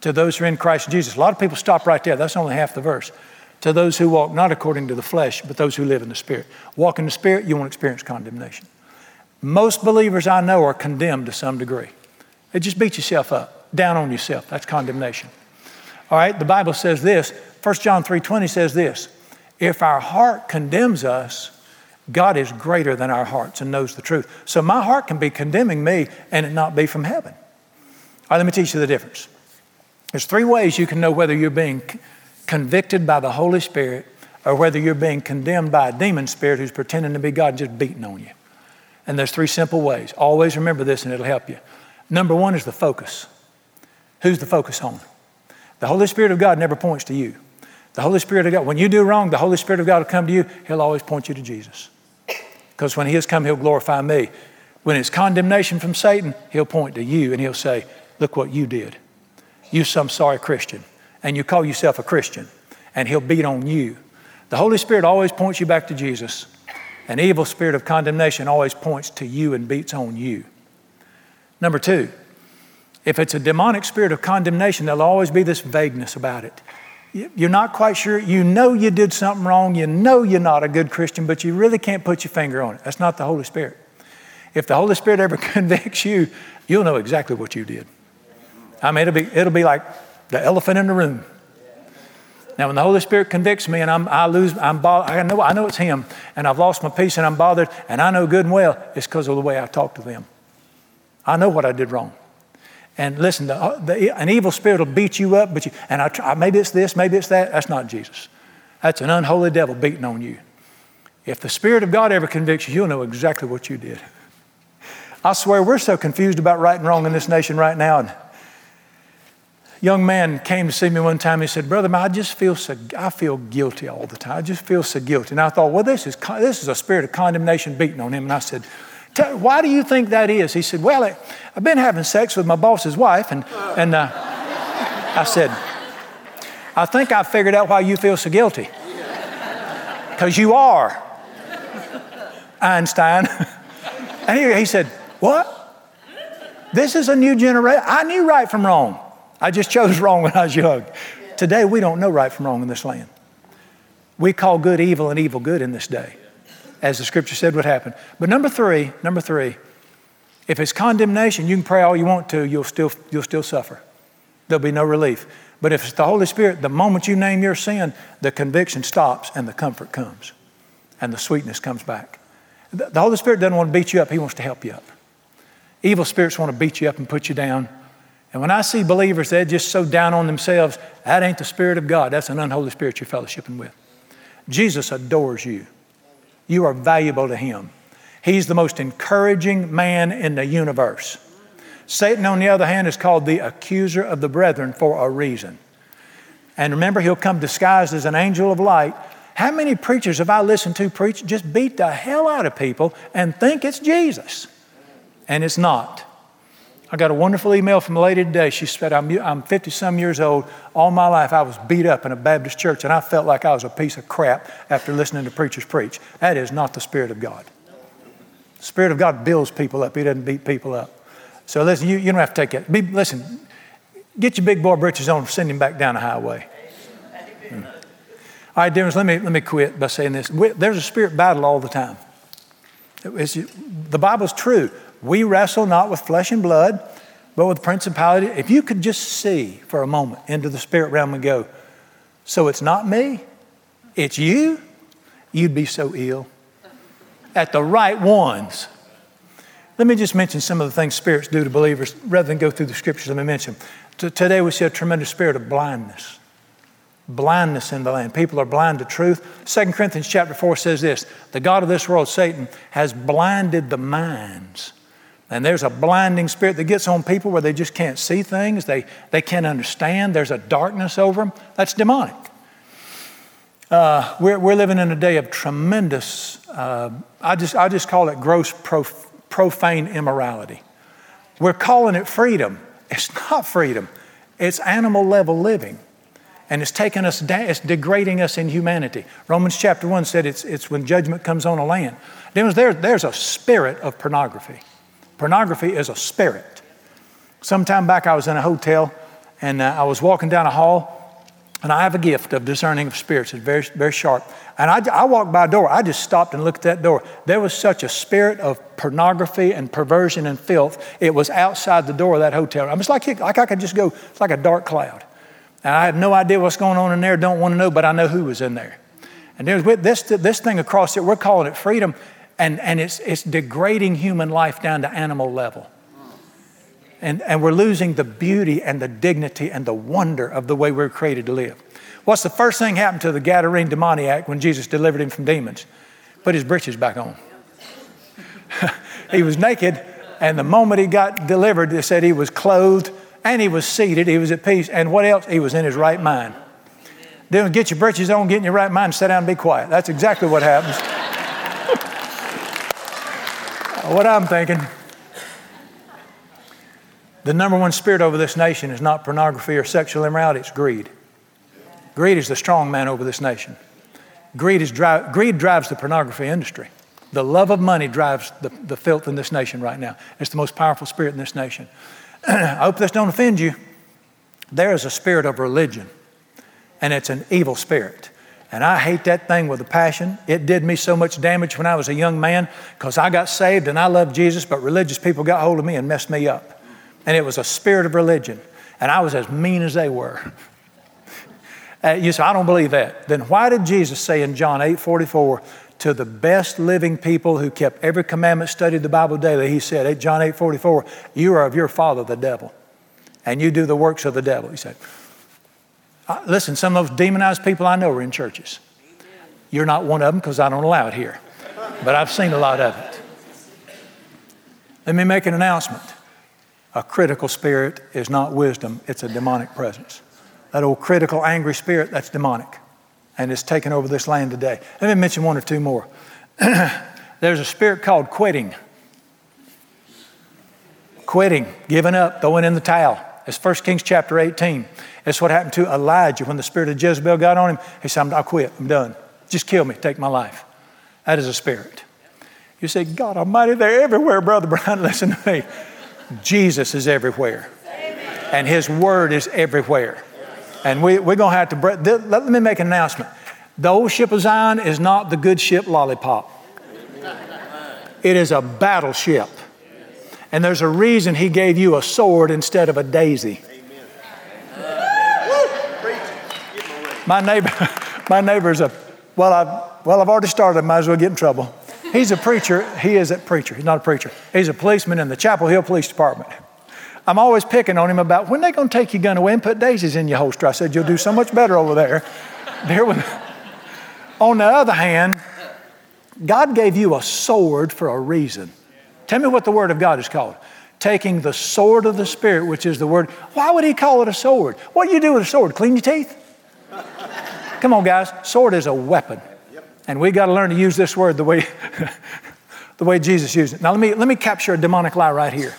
to those who are in Christ Jesus. A lot of people stop right there. That's only half the verse to those who walk not according to the flesh, but those who live in the Spirit. Walk in the Spirit, you won't experience condemnation. Most believers I know are condemned to some degree. They just beat yourself up, down on yourself. That's condemnation. All right, the Bible says this. 1 John 3:20 says this. If our heart condemns us, God is greater than our hearts and knows the truth. So my heart can be condemning me and it not be from heaven. All right, let me teach you the difference. There's three ways you can know whether you're being convicted by the Holy Spirit or whether you're being condemned by a demon spirit who's pretending to be God and just beating on you. And there's three simple ways. Always remember this and it'll help you. Number one is the focus. Who's the focus on? The Holy Spirit of God never points to you. The Holy Spirit of God, when you do wrong, the Holy Spirit of God will come to you. He'll always point you to Jesus. Because when He has come, He'll glorify me. When it's condemnation from Satan, He'll point to you and He'll say, Look what you did. You, some sorry Christian and you call yourself a Christian, and he'll beat on you. The Holy Spirit always points you back to Jesus. An evil spirit of condemnation always points to you and beats on you. Number two, if it's a demonic spirit of condemnation, there'll always be this vagueness about it. You're not quite sure. You know you did something wrong. You know you're not a good Christian, but you really can't put your finger on it. That's not the Holy Spirit. If the Holy Spirit ever convicts you, you'll know exactly what you did. I mean, it'll be, it'll be like the elephant in the room. Now, when the Holy Spirit convicts me and I'm, I lose, I'm bothered, I know, I know it's Him, and I've lost my peace and I'm bothered, and I know good and well it's because of the way I talk to them. I know what I did wrong. And listen, the, uh, the, an evil spirit will beat you up, but you, and I try, maybe it's this, maybe it's that. That's not Jesus. That's an unholy devil beating on you. If the Spirit of God ever convicts you, you'll know exactly what you did. I swear we're so confused about right and wrong in this nation right now. And young man came to see me one time. He said, "Brother, I just feel so, I feel guilty all the time. I just feel so guilty." And I thought, well, this is this is a spirit of condemnation beating on him. And I said, why do you think that is? He said, Well, I've been having sex with my boss's wife. And, and uh, I said, I think I figured out why you feel so guilty. Because you are. Einstein. and he, he said, What? This is a new generation. I knew right from wrong. I just chose wrong when I was young. Today, we don't know right from wrong in this land. We call good evil and evil good in this day as the scripture said would happen. But number three, number three, if it's condemnation, you can pray all you want to, you'll still, you'll still suffer. There'll be no relief. But if it's the Holy Spirit, the moment you name your sin, the conviction stops and the comfort comes and the sweetness comes back. The Holy Spirit doesn't want to beat you up, He wants to help you up. Evil spirits want to beat you up and put you down. And when I see believers, they're just so down on themselves, that ain't the Spirit of God. That's an unholy spirit you're fellowshipping with. Jesus adores you. You are valuable to Him. He's the most encouraging man in the universe. Satan, on the other hand, is called the accuser of the brethren for a reason. And remember, he'll come disguised as an angel of light. How many preachers have I listened to preach just beat the hell out of people and think it's Jesus? And it's not. I got a wonderful email from a lady today. She said, I'm, I'm 50 some years old. All my life I was beat up in a Baptist church and I felt like I was a piece of crap after listening to preachers preach. That is not the Spirit of God. The Spirit of God builds people up, He doesn't beat people up. So listen, you, you don't have to take it. Be, listen, get your big boy britches on and send him back down the highway. Hmm. All right, Dennis, let me, let me quit by saying this. There's a spirit battle all the time. It's, the Bible's true. We wrestle not with flesh and blood, but with principality. If you could just see for a moment into the spirit realm and go, so it's not me, it's you, you'd be so ill. At the right ones. Let me just mention some of the things spirits do to believers rather than go through the scriptures. Let me mention. Today we see a tremendous spirit of blindness. Blindness in the land. People are blind to truth. 2 Corinthians chapter 4 says this The God of this world, Satan, has blinded the minds and there's a blinding spirit that gets on people where they just can't see things, they, they can't understand, there's a darkness over them. That's demonic. Uh, we're, we're living in a day of tremendous, uh, I, just, I just call it gross prof, profane immorality. We're calling it freedom. It's not freedom, it's animal level living. And it's taking us down, it's degrading us in humanity. Romans chapter 1 said it's, it's when judgment comes on a land. There, there's a spirit of pornography. Pornography is a spirit. Sometime back, I was in a hotel and uh, I was walking down a hall, and I have a gift of discerning of spirits. It's very, very sharp. And I, I walked by a door. I just stopped and looked at that door. There was such a spirit of pornography and perversion and filth. It was outside the door of that hotel. I was like, like I could just go, it's like a dark cloud. And I have no idea what's going on in there, don't want to know, but I know who was in there. And there's this, this thing across it, we're calling it freedom and, and it's, it's degrading human life down to animal level. And, and we're losing the beauty and the dignity and the wonder of the way we're created to live. What's the first thing happened to the Gadarene demoniac when Jesus delivered him from demons? Put his breeches back on. he was naked, and the moment he got delivered, they said he was clothed and he was seated, he was at peace, and what else? He was in his right mind. Then get your breeches on, get in your right mind, sit down and be quiet. That's exactly what happens what I'm thinking. The number one spirit over this nation is not pornography or sexual immorality, it's greed. Greed is the strong man over this nation. Greed, is dri- greed drives the pornography industry. The love of money drives the, the filth in this nation right now. It's the most powerful spirit in this nation. I hope this don't offend you. There is a spirit of religion, and it's an evil spirit. And I hate that thing with a passion. It did me so much damage when I was a young man because I got saved and I loved Jesus, but religious people got hold of me and messed me up. And it was a spirit of religion. And I was as mean as they were. Uh, you say, I don't believe that. Then why did Jesus say in John 8 44, to the best living people who kept every commandment, studied the Bible daily, he said, John 8 44, you are of your father, the devil, and you do the works of the devil. He said, uh, listen, some of those demonized people I know are in churches. You're not one of them because I don't allow it here, but I've seen a lot of it. Let me make an announcement. A critical spirit is not wisdom, it's a demonic presence. That old critical, angry spirit, that's demonic. And it's taken over this land today. Let me mention one or two more. There's a spirit called quitting. Quitting, giving up, throwing in the towel. It's 1 Kings chapter 18. It's what happened to Elijah when the spirit of Jezebel got on him. He said, I'll quit. I'm done. Just kill me. Take my life. That is a spirit. You say, God Almighty, they're everywhere, Brother Brian. Listen to me. Jesus is everywhere. And His Word is everywhere. And we, we're going to have to, let me make an announcement. The old ship of Zion is not the good ship lollipop, it is a battleship. And there's a reason He gave you a sword instead of a daisy. My neighbor, my neighbor's a, well, I, well, I've already started. I might as well get in trouble. He's a preacher. He is a preacher. He's not a preacher. He's a policeman in the Chapel Hill Police Department. I'm always picking on him about when they going to take your gun away and put daisies in your holster. I said, You'll do so much better over there. there with, on the other hand, God gave you a sword for a reason. Tell me what the Word of God is called. Taking the sword of the Spirit, which is the Word. Why would He call it a sword? What do you do with a sword? Clean your teeth? Come on, guys. Sword is a weapon. And we got to learn to use this word the way, the way Jesus used it. Now, let me, let me capture a demonic lie right here.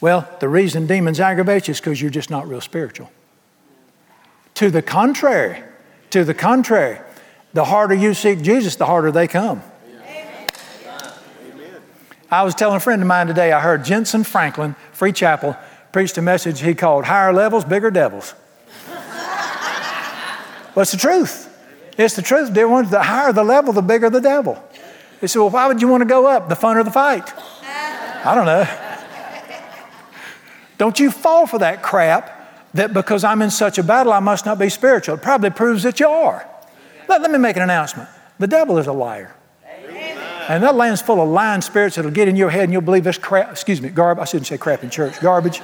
Well, the reason demons aggravate you is because you're just not real spiritual. To the contrary, to the contrary, the harder you seek Jesus, the harder they come. I was telling a friend of mine today, I heard Jentezen Franklin, Free Chapel, preached a message he called Higher Levels, Bigger Devils. What's the truth? It's the truth, dear ones. The higher the level, the bigger the devil. They said, Well, why would you want to go up? The funner the fight. I don't know. Don't you fall for that crap that because I'm in such a battle, I must not be spiritual. It probably proves that you are. Let, let me make an announcement. The devil is a liar. And that land's full of lying spirits that'll get in your head and you'll believe this crap, excuse me, garbage. I shouldn't say crap in church, garbage.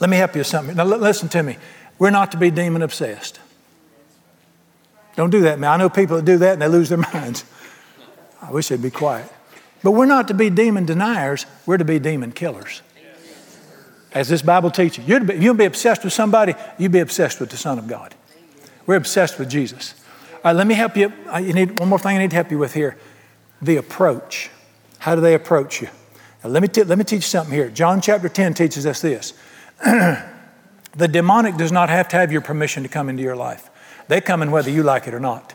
Let me help you with something. Now, listen to me. We're not to be demon obsessed. Don't do that, man. I know people that do that and they lose their minds. I wish they'd be quiet. But we're not to be demon deniers, we're to be demon killers. As this Bible teaches, you're be, you'll be obsessed with somebody, you be obsessed with the Son of God. We're obsessed with Jesus. All right, let me help you. You need one more thing I need to help you with here the approach. How do they approach you? Now, let, me t- let me teach you something here. John chapter 10 teaches us this the demonic does not have to have your permission to come into your life. They come in whether you like it or not.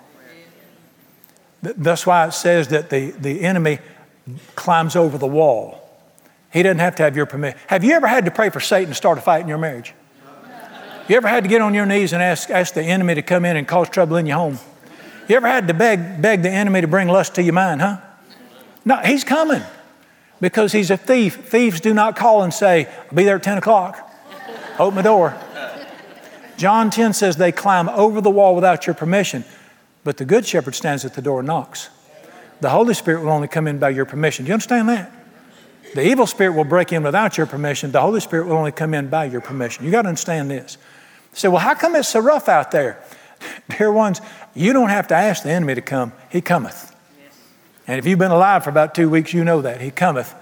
That's why it says that the, the enemy climbs over the wall. He doesn't have to have your permission. Have you ever had to pray for Satan to start a fight in your marriage? You ever had to get on your knees and ask, ask the enemy to come in and cause trouble in your home? You ever had to beg, beg the enemy to bring lust to your mind, huh? No, he's coming because he's a thief. Thieves do not call and say, I'll be there at 10 o'clock. Open the door. John 10 says they climb over the wall without your permission, but the good shepherd stands at the door and knocks. The Holy Spirit will only come in by your permission. Do you understand that? The evil spirit will break in without your permission. The Holy Spirit will only come in by your permission. You got to understand this. say, well, how come it's so rough out there? Dear ones, you don't have to ask the enemy to come. He cometh. And if you've been alive for about two weeks, you know that. He cometh.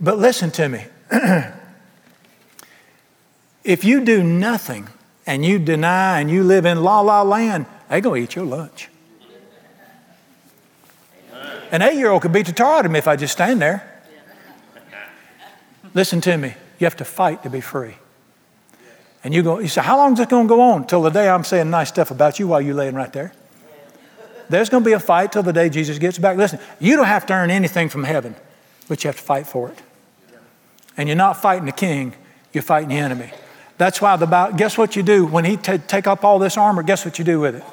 But listen to me. if you do nothing and you deny and you live in la la land, they're going to eat your lunch. An eight year old could beat the tar out of me if I just stand there. Listen to me. You have to fight to be free. And you go, you say, how long is this going to go on? Till the day I'm saying nice stuff about you while you're laying right there. There's going to be a fight till the day Jesus gets back. Listen, you don't have to earn anything from heaven, but you have to fight for it. And you're not fighting the king, you're fighting the enemy. That's why the Bible, guess what you do when he t- take up all this armor? Guess what you do with it?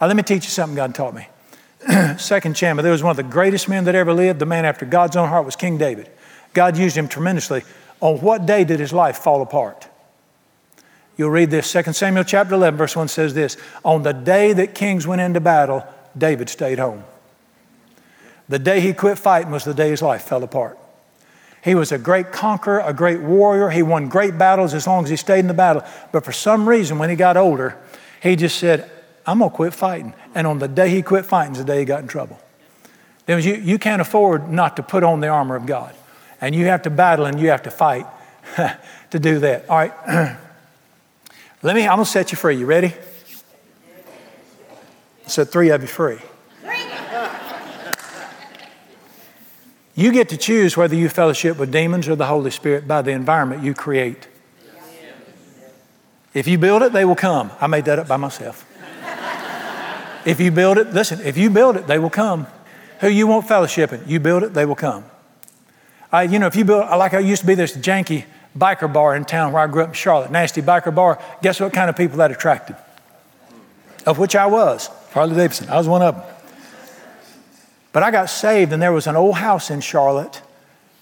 Now, let me teach you something God taught me. Second chamber, there was one of the greatest men that ever lived. The man after God's own heart was King David. God used him tremendously. On what day did his life fall apart? You'll read this. 2 Samuel chapter 11, verse 1 says this On the day that kings went into battle, David stayed home. The day he quit fighting was the day his life fell apart. He was a great conqueror, a great warrior. He won great battles as long as he stayed in the battle. But for some reason, when he got older, he just said, I'm going to quit fighting. And on the day he quit fighting is the day he got in trouble. You, you can't afford not to put on the armor of God. And you have to battle and you have to fight to do that. All right. Let me, I'm going to set you free. You ready? set three of you free. You get to choose whether you fellowship with demons or the Holy Spirit by the environment you create. If you build it, they will come. I made that up by myself. if you build it, listen, if you build it, they will come. Who you want fellowshipping, you build it, they will come. I, you know, if you build, like I used to be this janky biker bar in town where I grew up in Charlotte, nasty biker bar. Guess what kind of people that attracted? Of which I was, Harley Davidson. I was one of them. But I got saved, and there was an old house in Charlotte,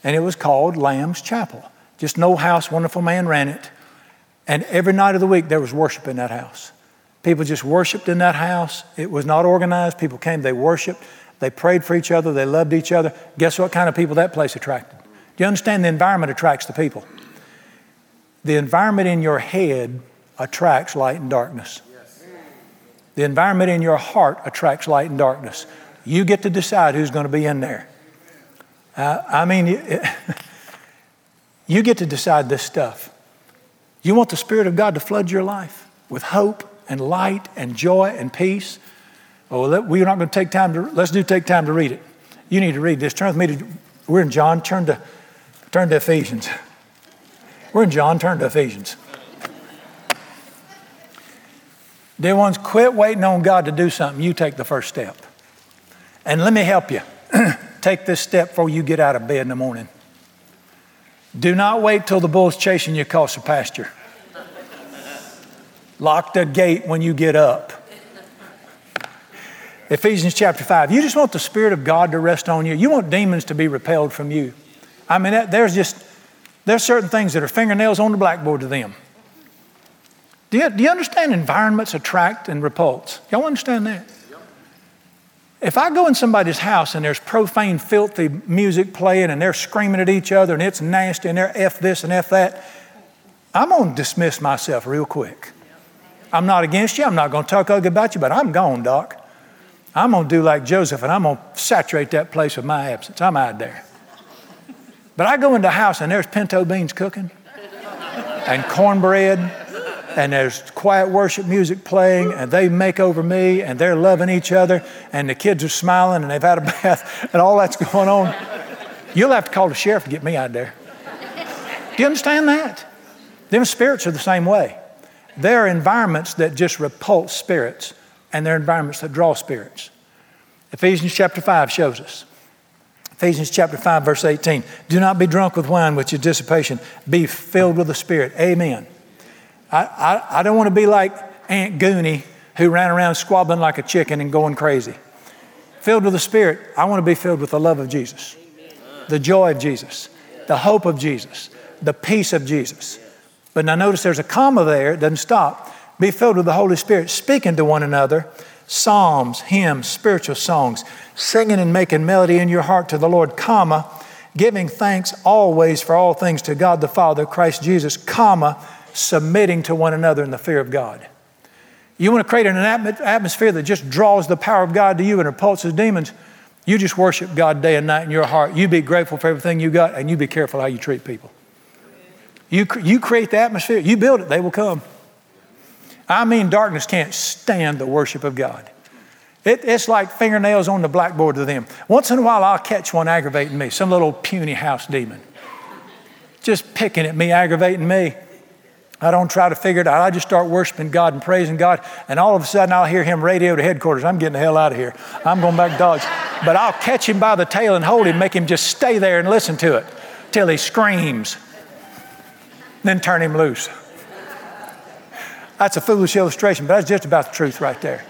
and it was called Lamb's Chapel. Just an old house, wonderful man ran it. And every night of the week, there was worship in that house. People just worshiped in that house. It was not organized. People came, they worshiped, they prayed for each other, they loved each other. Guess what kind of people that place attracted? Do you understand the environment attracts the people? The environment in your head attracts light and darkness. The environment in your heart attracts light and darkness. You get to decide who's going to be in there. Uh, I mean, you get to decide this stuff. You want the Spirit of God to flood your life with hope and light and joy and peace. Oh, we're not going to take time to, let's do take time to read it. You need to read this. Turn with me to, we're in John, turn to, turn to Ephesians. We're in John, turn to Ephesians. Dear ones, quit waiting on God to do something. You take the first step. And let me help you. take this step before you get out of bed in the morning. Do not wait till the bull's chasing you across the pasture. Lock the gate when you get up. Ephesians chapter 5. You just want the Spirit of God to rest on you. You want demons to be repelled from you. I mean, there's just there's certain things that are fingernails on the blackboard to them. Do you, do you understand environments attract and repulse? Y'all understand that? If I go in somebody's house and there's profane, filthy music playing and they're screaming at each other and it's nasty and they're F this and F that, I'm going to dismiss myself real quick. I'm not against you. I'm not going to talk ugly about you, but I'm gone, Doc. I'm going to do like Joseph and I'm going to saturate that place with my absence. I'm out there. But I go into the house and there's pinto beans cooking and cornbread and there's quiet worship music playing and they make over me and they're loving each other and the kids are smiling and they've had a bath and all that's going on. You'll have to call the sheriff to get me out of there. Do you understand that? Them spirits are the same way. There are environments that just repulse spirits and there are environments that draw spirits. Ephesians chapter 5 shows us. Ephesians chapter 5, verse 18. Do not be drunk with wine, which is dissipation. Be filled with the Spirit. Amen. I, I, I don't want to be like Aunt Goonie who ran around squabbling like a chicken and going crazy. Filled with the Spirit, I want to be filled with the love of Jesus, the joy of Jesus, the hope of Jesus, the peace of Jesus. But now notice there's a comma there, it doesn't stop. Be filled with the Holy Spirit, speaking to one another psalms, hymns, spiritual songs, singing and making melody in your heart to the Lord, comma, giving thanks always for all things to God the Father, Christ Jesus, comma, submitting to one another in the fear of God. You want to create an atmosphere that just draws the power of God to you and repulses demons. You just worship God day and night in your heart. You be grateful for everything you got, and you be careful how you treat people. You, you create the atmosphere, you build it, they will come. I mean, darkness can't stand the worship of God. It, it's like fingernails on the blackboard to them. Once in a while, I'll catch one aggravating me, some little puny house demon, just picking at me, aggravating me. I don't try to figure it out. I just start worshiping God and praising God. And all of a sudden, I'll hear him radio to headquarters. I'm getting the hell out of here. I'm going back to Dodge. But I'll catch him by the tail and hold him, make him just stay there and listen to it till he screams. Then turn him loose. That's a foolish illustration, but that's just about the truth right there.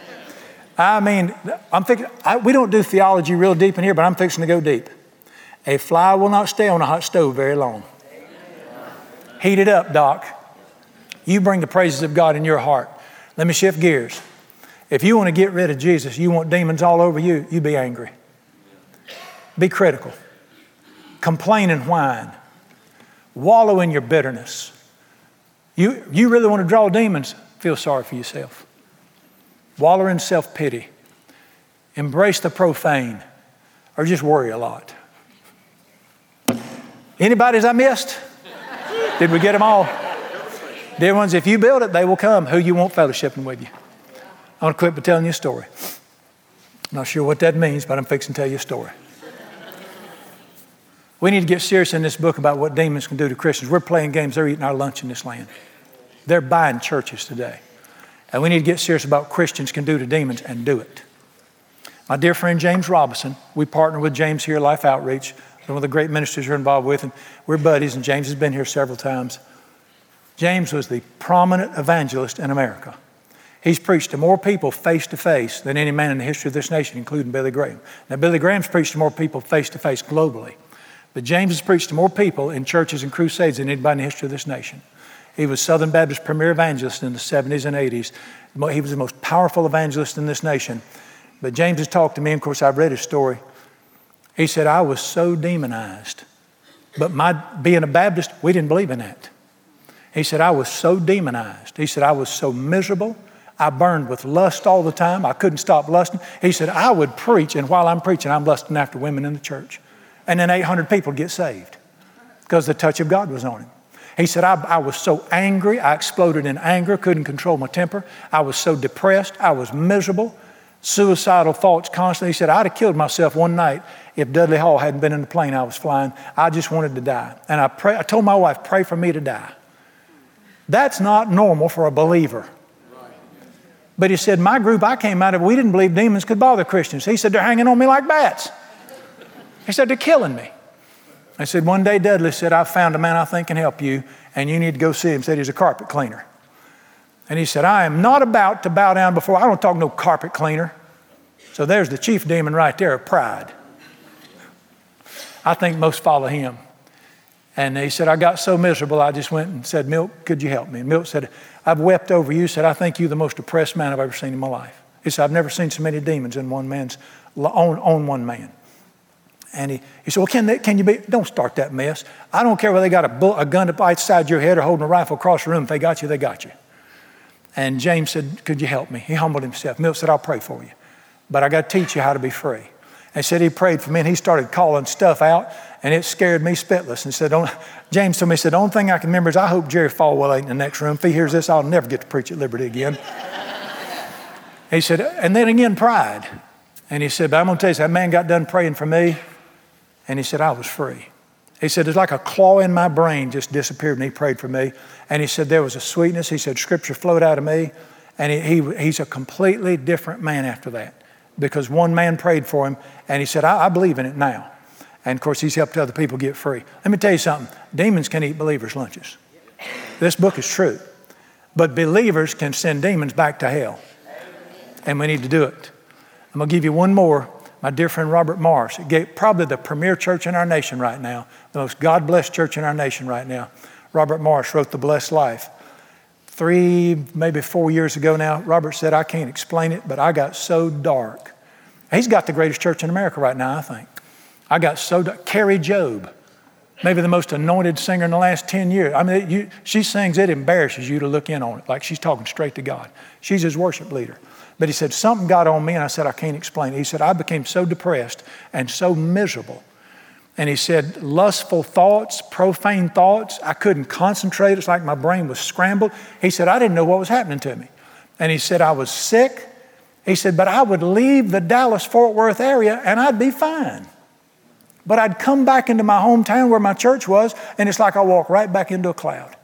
I mean, I'm thinking, I, we don't do theology real deep in here, but I'm fixing to go deep. A fly will not stay on a hot stove very long. Heat it up, Doc. You bring the praises of God in your heart. Let me shift gears. If you want to get rid of Jesus, you want demons all over you, you be angry. Be critical. Complain and whine. Wallow in your bitterness. You, you really want to draw demons? Feel sorry for yourself. Waller in self pity. Embrace the profane, or just worry a lot. Anybody's I missed? Did we get them all? Dear ones, if you build it, they will come. Who you want fellowshipping with you? I want to quit by telling you a story. Not sure what that means, but I'm fixing to tell you a story. We need to get serious in this book about what demons can do to Christians. We're playing games, they're eating our lunch in this land. They're buying churches today. And we need to get serious about what Christians can do to demons and do it. My dear friend James Robison, we partner with James here at Life Outreach, one of the great ministers you're involved with, and we're buddies, and James has been here several times. James was the prominent evangelist in America. He's preached to more people face to face than any man in the history of this nation, including Billy Graham. Now, Billy Graham's preached to more people face to face globally, but James has preached to more people in churches and crusades than anybody in the history of this nation. He was Southern Baptist premier evangelist in the 70s and 80s. He was the most powerful evangelist in this nation. But James has talked to me, and of course, I've read his story. He said, I was so demonized. But my being a Baptist, we didn't believe in that. He said, I was so demonized. He said, I was so miserable. I burned with lust all the time. I couldn't stop lusting. He said, I would preach, and while I'm preaching, I'm lusting after women in the church. And then 800 people get saved because the touch of God was on him. He said, I, I, was so angry. I exploded in anger, couldn't control my temper. I was so depressed. I was miserable. Suicidal thoughts constantly. He said, I'd have killed myself one night if Dudley Hall hadn't been in the plane I was flying. I just wanted to die. And I, pray, I told my wife, pray for me to die. That's not normal for a believer. But he said, My group I came out of, we didn't believe demons could bother Christians. He said, They're hanging on me like bats. He said, They're killing me. I said, One day Dudley said, I found a man I think can help you, and you need to go see him. He said, He's a carpet cleaner. And he said, I am not about to bow down before, I don't talk no carpet cleaner. So there's the chief demon right there of pride. I think most follow him. And he said, I got so miserable, I just went and said, Milt, could you help me? And Milt said, I've wept over you. Said, I think you're the most depressed man I've ever seen in my life. He said, I've never seen so many demons in one man's, on, on one man. And he, he said, Well, can, they, can you be, don't start that mess. I don't care whether they got a, bull, a gun up outside your head or holding a rifle across the room. If they got you, they got you. And James said, Could you help me? He humbled himself. Milt said, I'll pray for you. But I got to teach you how to be free. And he said he prayed for me and he started calling stuff out and it scared me spitless. And said, James told me, he said, the only thing I can remember is I hope Jerry Falwell ain't in the next room. If he hears this, I'll never get to preach at Liberty again. he said, and then again, pride. And he said, but I'm going to tell you, that man got done praying for me, and he said, I was free. He said, it's like a claw in my brain just disappeared and he prayed for me. And he said, there was a sweetness. He said, scripture flowed out of me. And he, he he's a completely different man after that because one man prayed for him. And he said, I, I believe in it now. And of course, he's helped other people get free. Let me tell you something demons can eat believers' lunches. This book is true. But believers can send demons back to hell. And we need to do it. I'm going to give you one more. My dear friend Robert Morris, probably the premier church in our nation right now, the most God blessed church in our nation right now. Robert Morris wrote The Blessed Life. Three, maybe four years ago now, Robert said, I can't explain it, but I got so dark. He's got the greatest church in America right now, I think. I got so, Kari Jobe, maybe the most anointed singer in the last 10 years. I mean, you, she sings, it embarrasses you to look in on it, like she's talking straight to God. She's his worship leader. But he said, something got on me, and I said, I can't explain it. He said, I became so depressed and so miserable. And he said, lustful thoughts, profane thoughts. I couldn't concentrate. It's like my brain was scrambled. He said, I didn't know what was happening to me. And he said, I was sick. He said, but I would leave the Dallas Fort Worth area and I'd be fine. But I'd come back into my hometown where my church was, and it's like I walk right back into a cloud.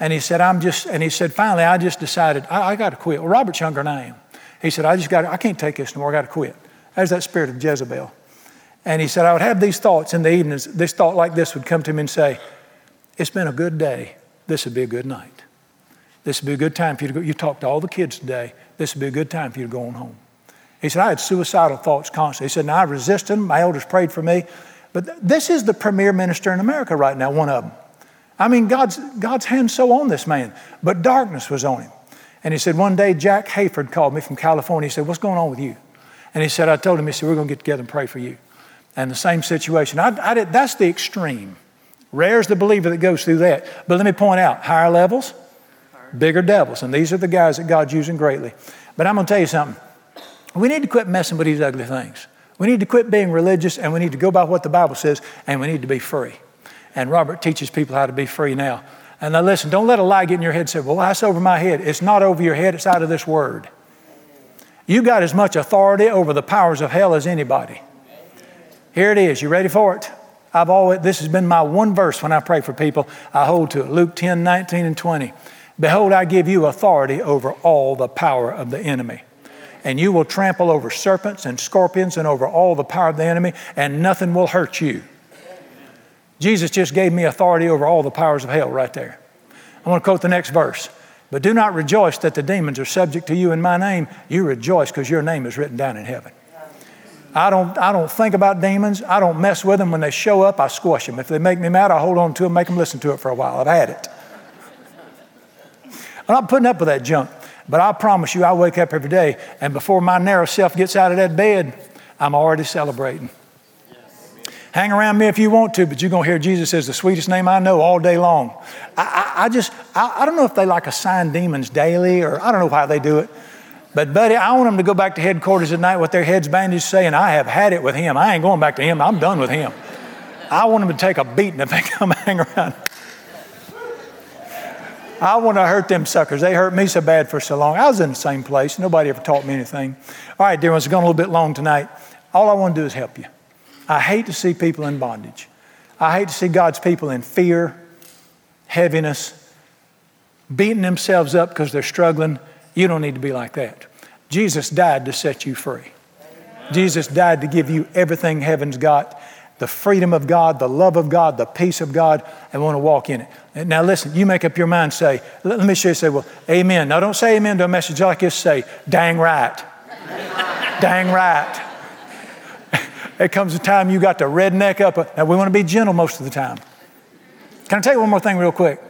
And he said, I'm just, and he said, finally, I just decided, I, I got to quit. Well, Robert's younger than I am. He said, I just got, I can't take this anymore. I got to quit. There's that spirit of Jezebel. And he said, I would have these thoughts in the evenings. This thought like this would come to me and say, It's been a good day. This would be a good night. This would be a good time for you to go. You talked to all the kids today. This would be a good time for you to go on home. He said, I had suicidal thoughts constantly. He said, Now I resisted them. My elders prayed for me. But th- this is the premier minister in America right now, one of them. I mean, God's, God's hand so on this man, but darkness was on him. And he said, One day, Jack Hayford called me from California. He said, What's going on with you? And he said, I told him, he said, We're going to get together and pray for you. And the same situation. I, I did, that's the extreme. Rare's the believer that goes through that. But let me point out higher levels, bigger devils. And these are the guys that God's using greatly. But I'm going to tell you something. We need to quit messing with these ugly things. We need to quit being religious and we need to go by what the Bible says and we need to be free. And Robert teaches people how to be free now. And now listen, don't let a lie get in your head and say, well, that's over my head. It's not over your head, it's out of this word. You got as much authority over the powers of hell as anybody. Here it is. You ready for it? I've always, this has been my one verse when I pray for people. I hold to it. Luke 10, 19, and 20. Behold, I give you authority over all the power of the enemy. And you will trample over serpents and scorpions and over all the power of the enemy, and nothing will hurt you. Jesus just gave me authority over all the powers of hell right there. I want to quote the next verse. But do not rejoice that the demons are subject to you in my name. You rejoice because your name is written down in heaven. I don't, I don't think about demons. I don't mess with them. When they show up, I squash them. If they make me mad, I hold on to them, make them listen to it for a while. I've had it. I'm not putting up with that junk. But I promise you, I wake up every day, and before my narrow self gets out of that bed, I'm already celebrating. Hang around me if you want to, but you're going to hear Jesus says the sweetest name I know all day long. I, I, I just, I, I, don't know if they like assign demons daily or I don't know how they do it. But, buddy, I want them to go back to headquarters at night with their heads bandaged saying, I have had it with him. I ain't going back to him. I'm done with him. I want them to take a beating if they come hang around. I want to hurt them suckers. They hurt me so bad for so long. I was in the same place. Nobody ever taught me anything. All right, dear ones, it's gone a little bit long tonight. All I want to do is help you. I hate to see people in bondage. I hate to see God's people in fear, heaviness, beating themselves up because they're struggling. You don't need to be like that. Jesus died to set you free. Jesus died to give you everything heaven's got the freedom of God, the love of God, the peace of God, and want to walk in it. Now, listen, you make up your mind, say, let me show you, say, well, amen. Now, don't say amen to a message like this, say, dang right. dang right. It comes a time you got to redneck up. Uh, now, we want to be gentle most of the time. Can I tell you one more thing, real quick?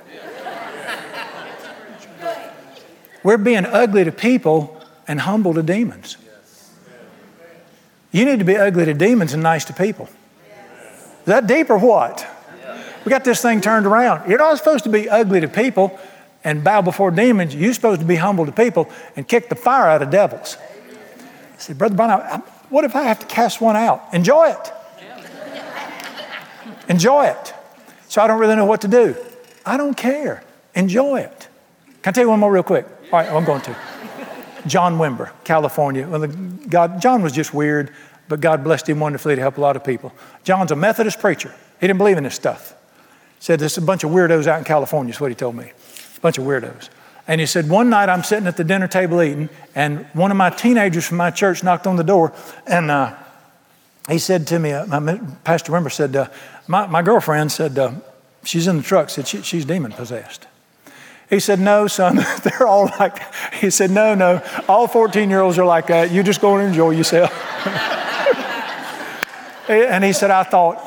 We're being ugly to people and humble to demons. You need to be ugly to demons and nice to people. Is that deep or what? We got this thing turned around. You're not supposed to be ugly to people and bow before demons. You're supposed to be humble to people and kick the fire out of devils. I said, Brother Brown, what if I have to cast one out? Enjoy it. Enjoy it. So I don't really know what to do. I don't care. Enjoy it. Can I tell you one more real quick? All right, I'm going to. John Wimber, California. God, John was just weird, but God blessed him wonderfully to help a lot of people. John's a Methodist preacher. He didn't believe in this stuff. Said there's a bunch of weirdos out in California, is what he told me. A bunch of weirdos. And he said, One night I'm sitting at the dinner table eating, and one of my teenagers from my church knocked on the door, and uh, he said to me, uh, my, Pastor Wimber said, uh, my, my, girlfriend said, uh, She's in the truck, said, she, She's demon possessed. He said, No, son, they're all like, he said, No, no, all 14 year olds are like that. You just go and enjoy yourself. and he said, I thought,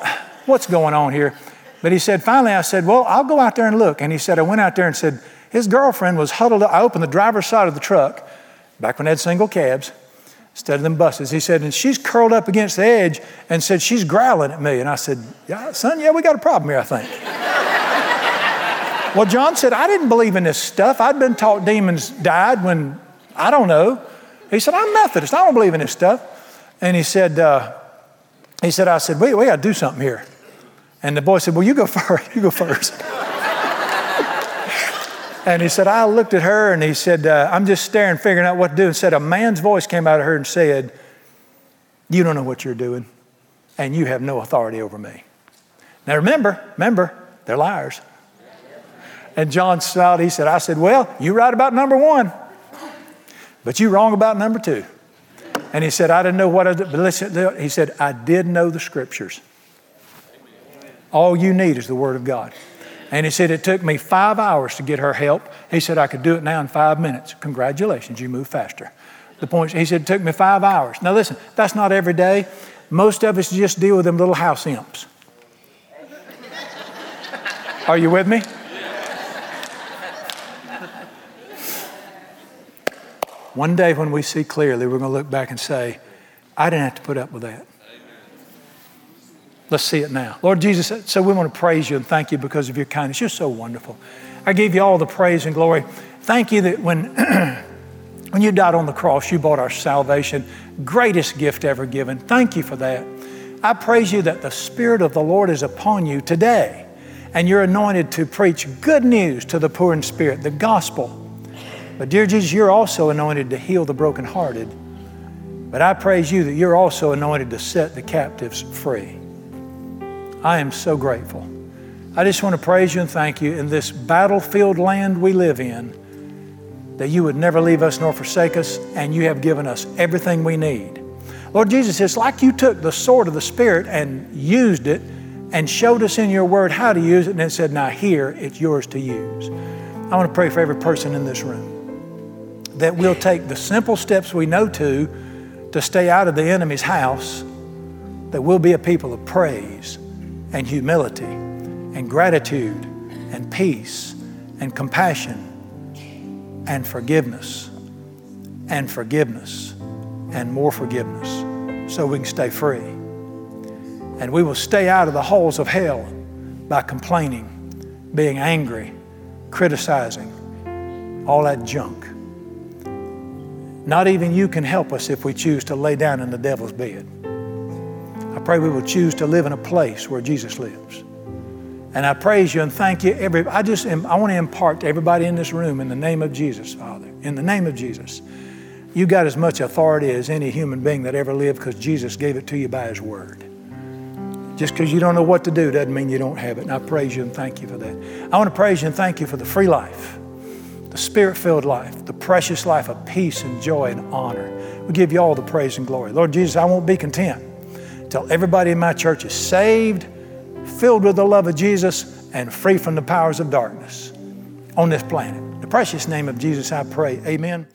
What's going on here? But he said, Finally, I said, Well, I'll go out there and look. And he said, I went out there and said, his girlfriend was huddled up. I opened the driver's side of the truck, back when they had single cabs, instead of them buses. He said, and she's curled up against the edge and said, she's growling at me. And I said, yeah, son, yeah, we got a problem here, I think. well, John said, I didn't believe in this stuff. I'd been taught demons died when, I don't know. He said, I'm Methodist. I don't believe in this stuff. And he said, uh, he said, I said, we, we got to do something here. And the boy said, well, you go first. You go first. And he said, I looked at her and he said, uh, I'm just staring, figuring out what to do. And said, A man's voice came out of her and said, You don't know what you're doing, and you have no authority over me. Now remember, remember, they're liars. And John smiled. He said, I said, Well, you're right about number one, but you're wrong about number two. And he said, I didn't know what I did. But listen, he said, I did know the scriptures. All you need is the Word of God. And he said, It took me five hours to get her help. He said, I could do it now in five minutes. Congratulations, you move faster. The point, he said, it took me five hours. Now listen, that's not every day. Most of us just deal with them little house imps. Are you with me? One day when we see clearly, we're going to look back and say, I didn't have to put up with that. Let's see it now. Lord Jesus, so we want to praise you and thank you because of your kindness. You're so wonderful. I give you all the praise and glory. Thank you that when, when you died on the cross, you bought our salvation, greatest gift ever given. Thank you for that. I praise you that the Spirit of the Lord is upon you today, and you're anointed to preach good news to the poor in spirit, the gospel. But, dear Jesus, you're also anointed to heal the brokenhearted. But I praise you that you're also anointed to set the captives free. I am so grateful. I just want to praise you and thank you in this battlefield land we live in that you would never leave us nor forsake us, and you have given us everything we need. Lord Jesus, it's like you took the sword of the Spirit and used it and showed us in your word how to use it, and then said, Now here, it's yours to use. I want to pray for every person in this room that we'll take the simple steps we know to to stay out of the enemy's house, that we'll be a people of praise and humility and gratitude and peace and compassion and forgiveness and forgiveness and more forgiveness so we can stay free. And we will stay out of the halls of hell by complaining, being angry, criticizing, all that junk. Not even you can help us if we choose to lay down in the devil's bed. I pray we will choose to live in a place where Jesus lives. And I praise you and thank you. Every, I just I want to impart to everybody in this room in the name of Jesus, Father. In the name of Jesus. You got as much authority as any human being that ever lived because Jesus gave it to you by His Word. Just because you don't know what to do doesn't mean you don't have it. And I praise you and thank you for that. I want to praise you and thank you for the free life, the spirit filled life, the precious life of peace and joy and honor. We give you all the praise and glory. Lord Jesus, I won't be content until everybody in my church is saved, filled with the love of Jesus, and free from the powers of darkness on this planet. In the precious name of Jesus, I pray. Amen.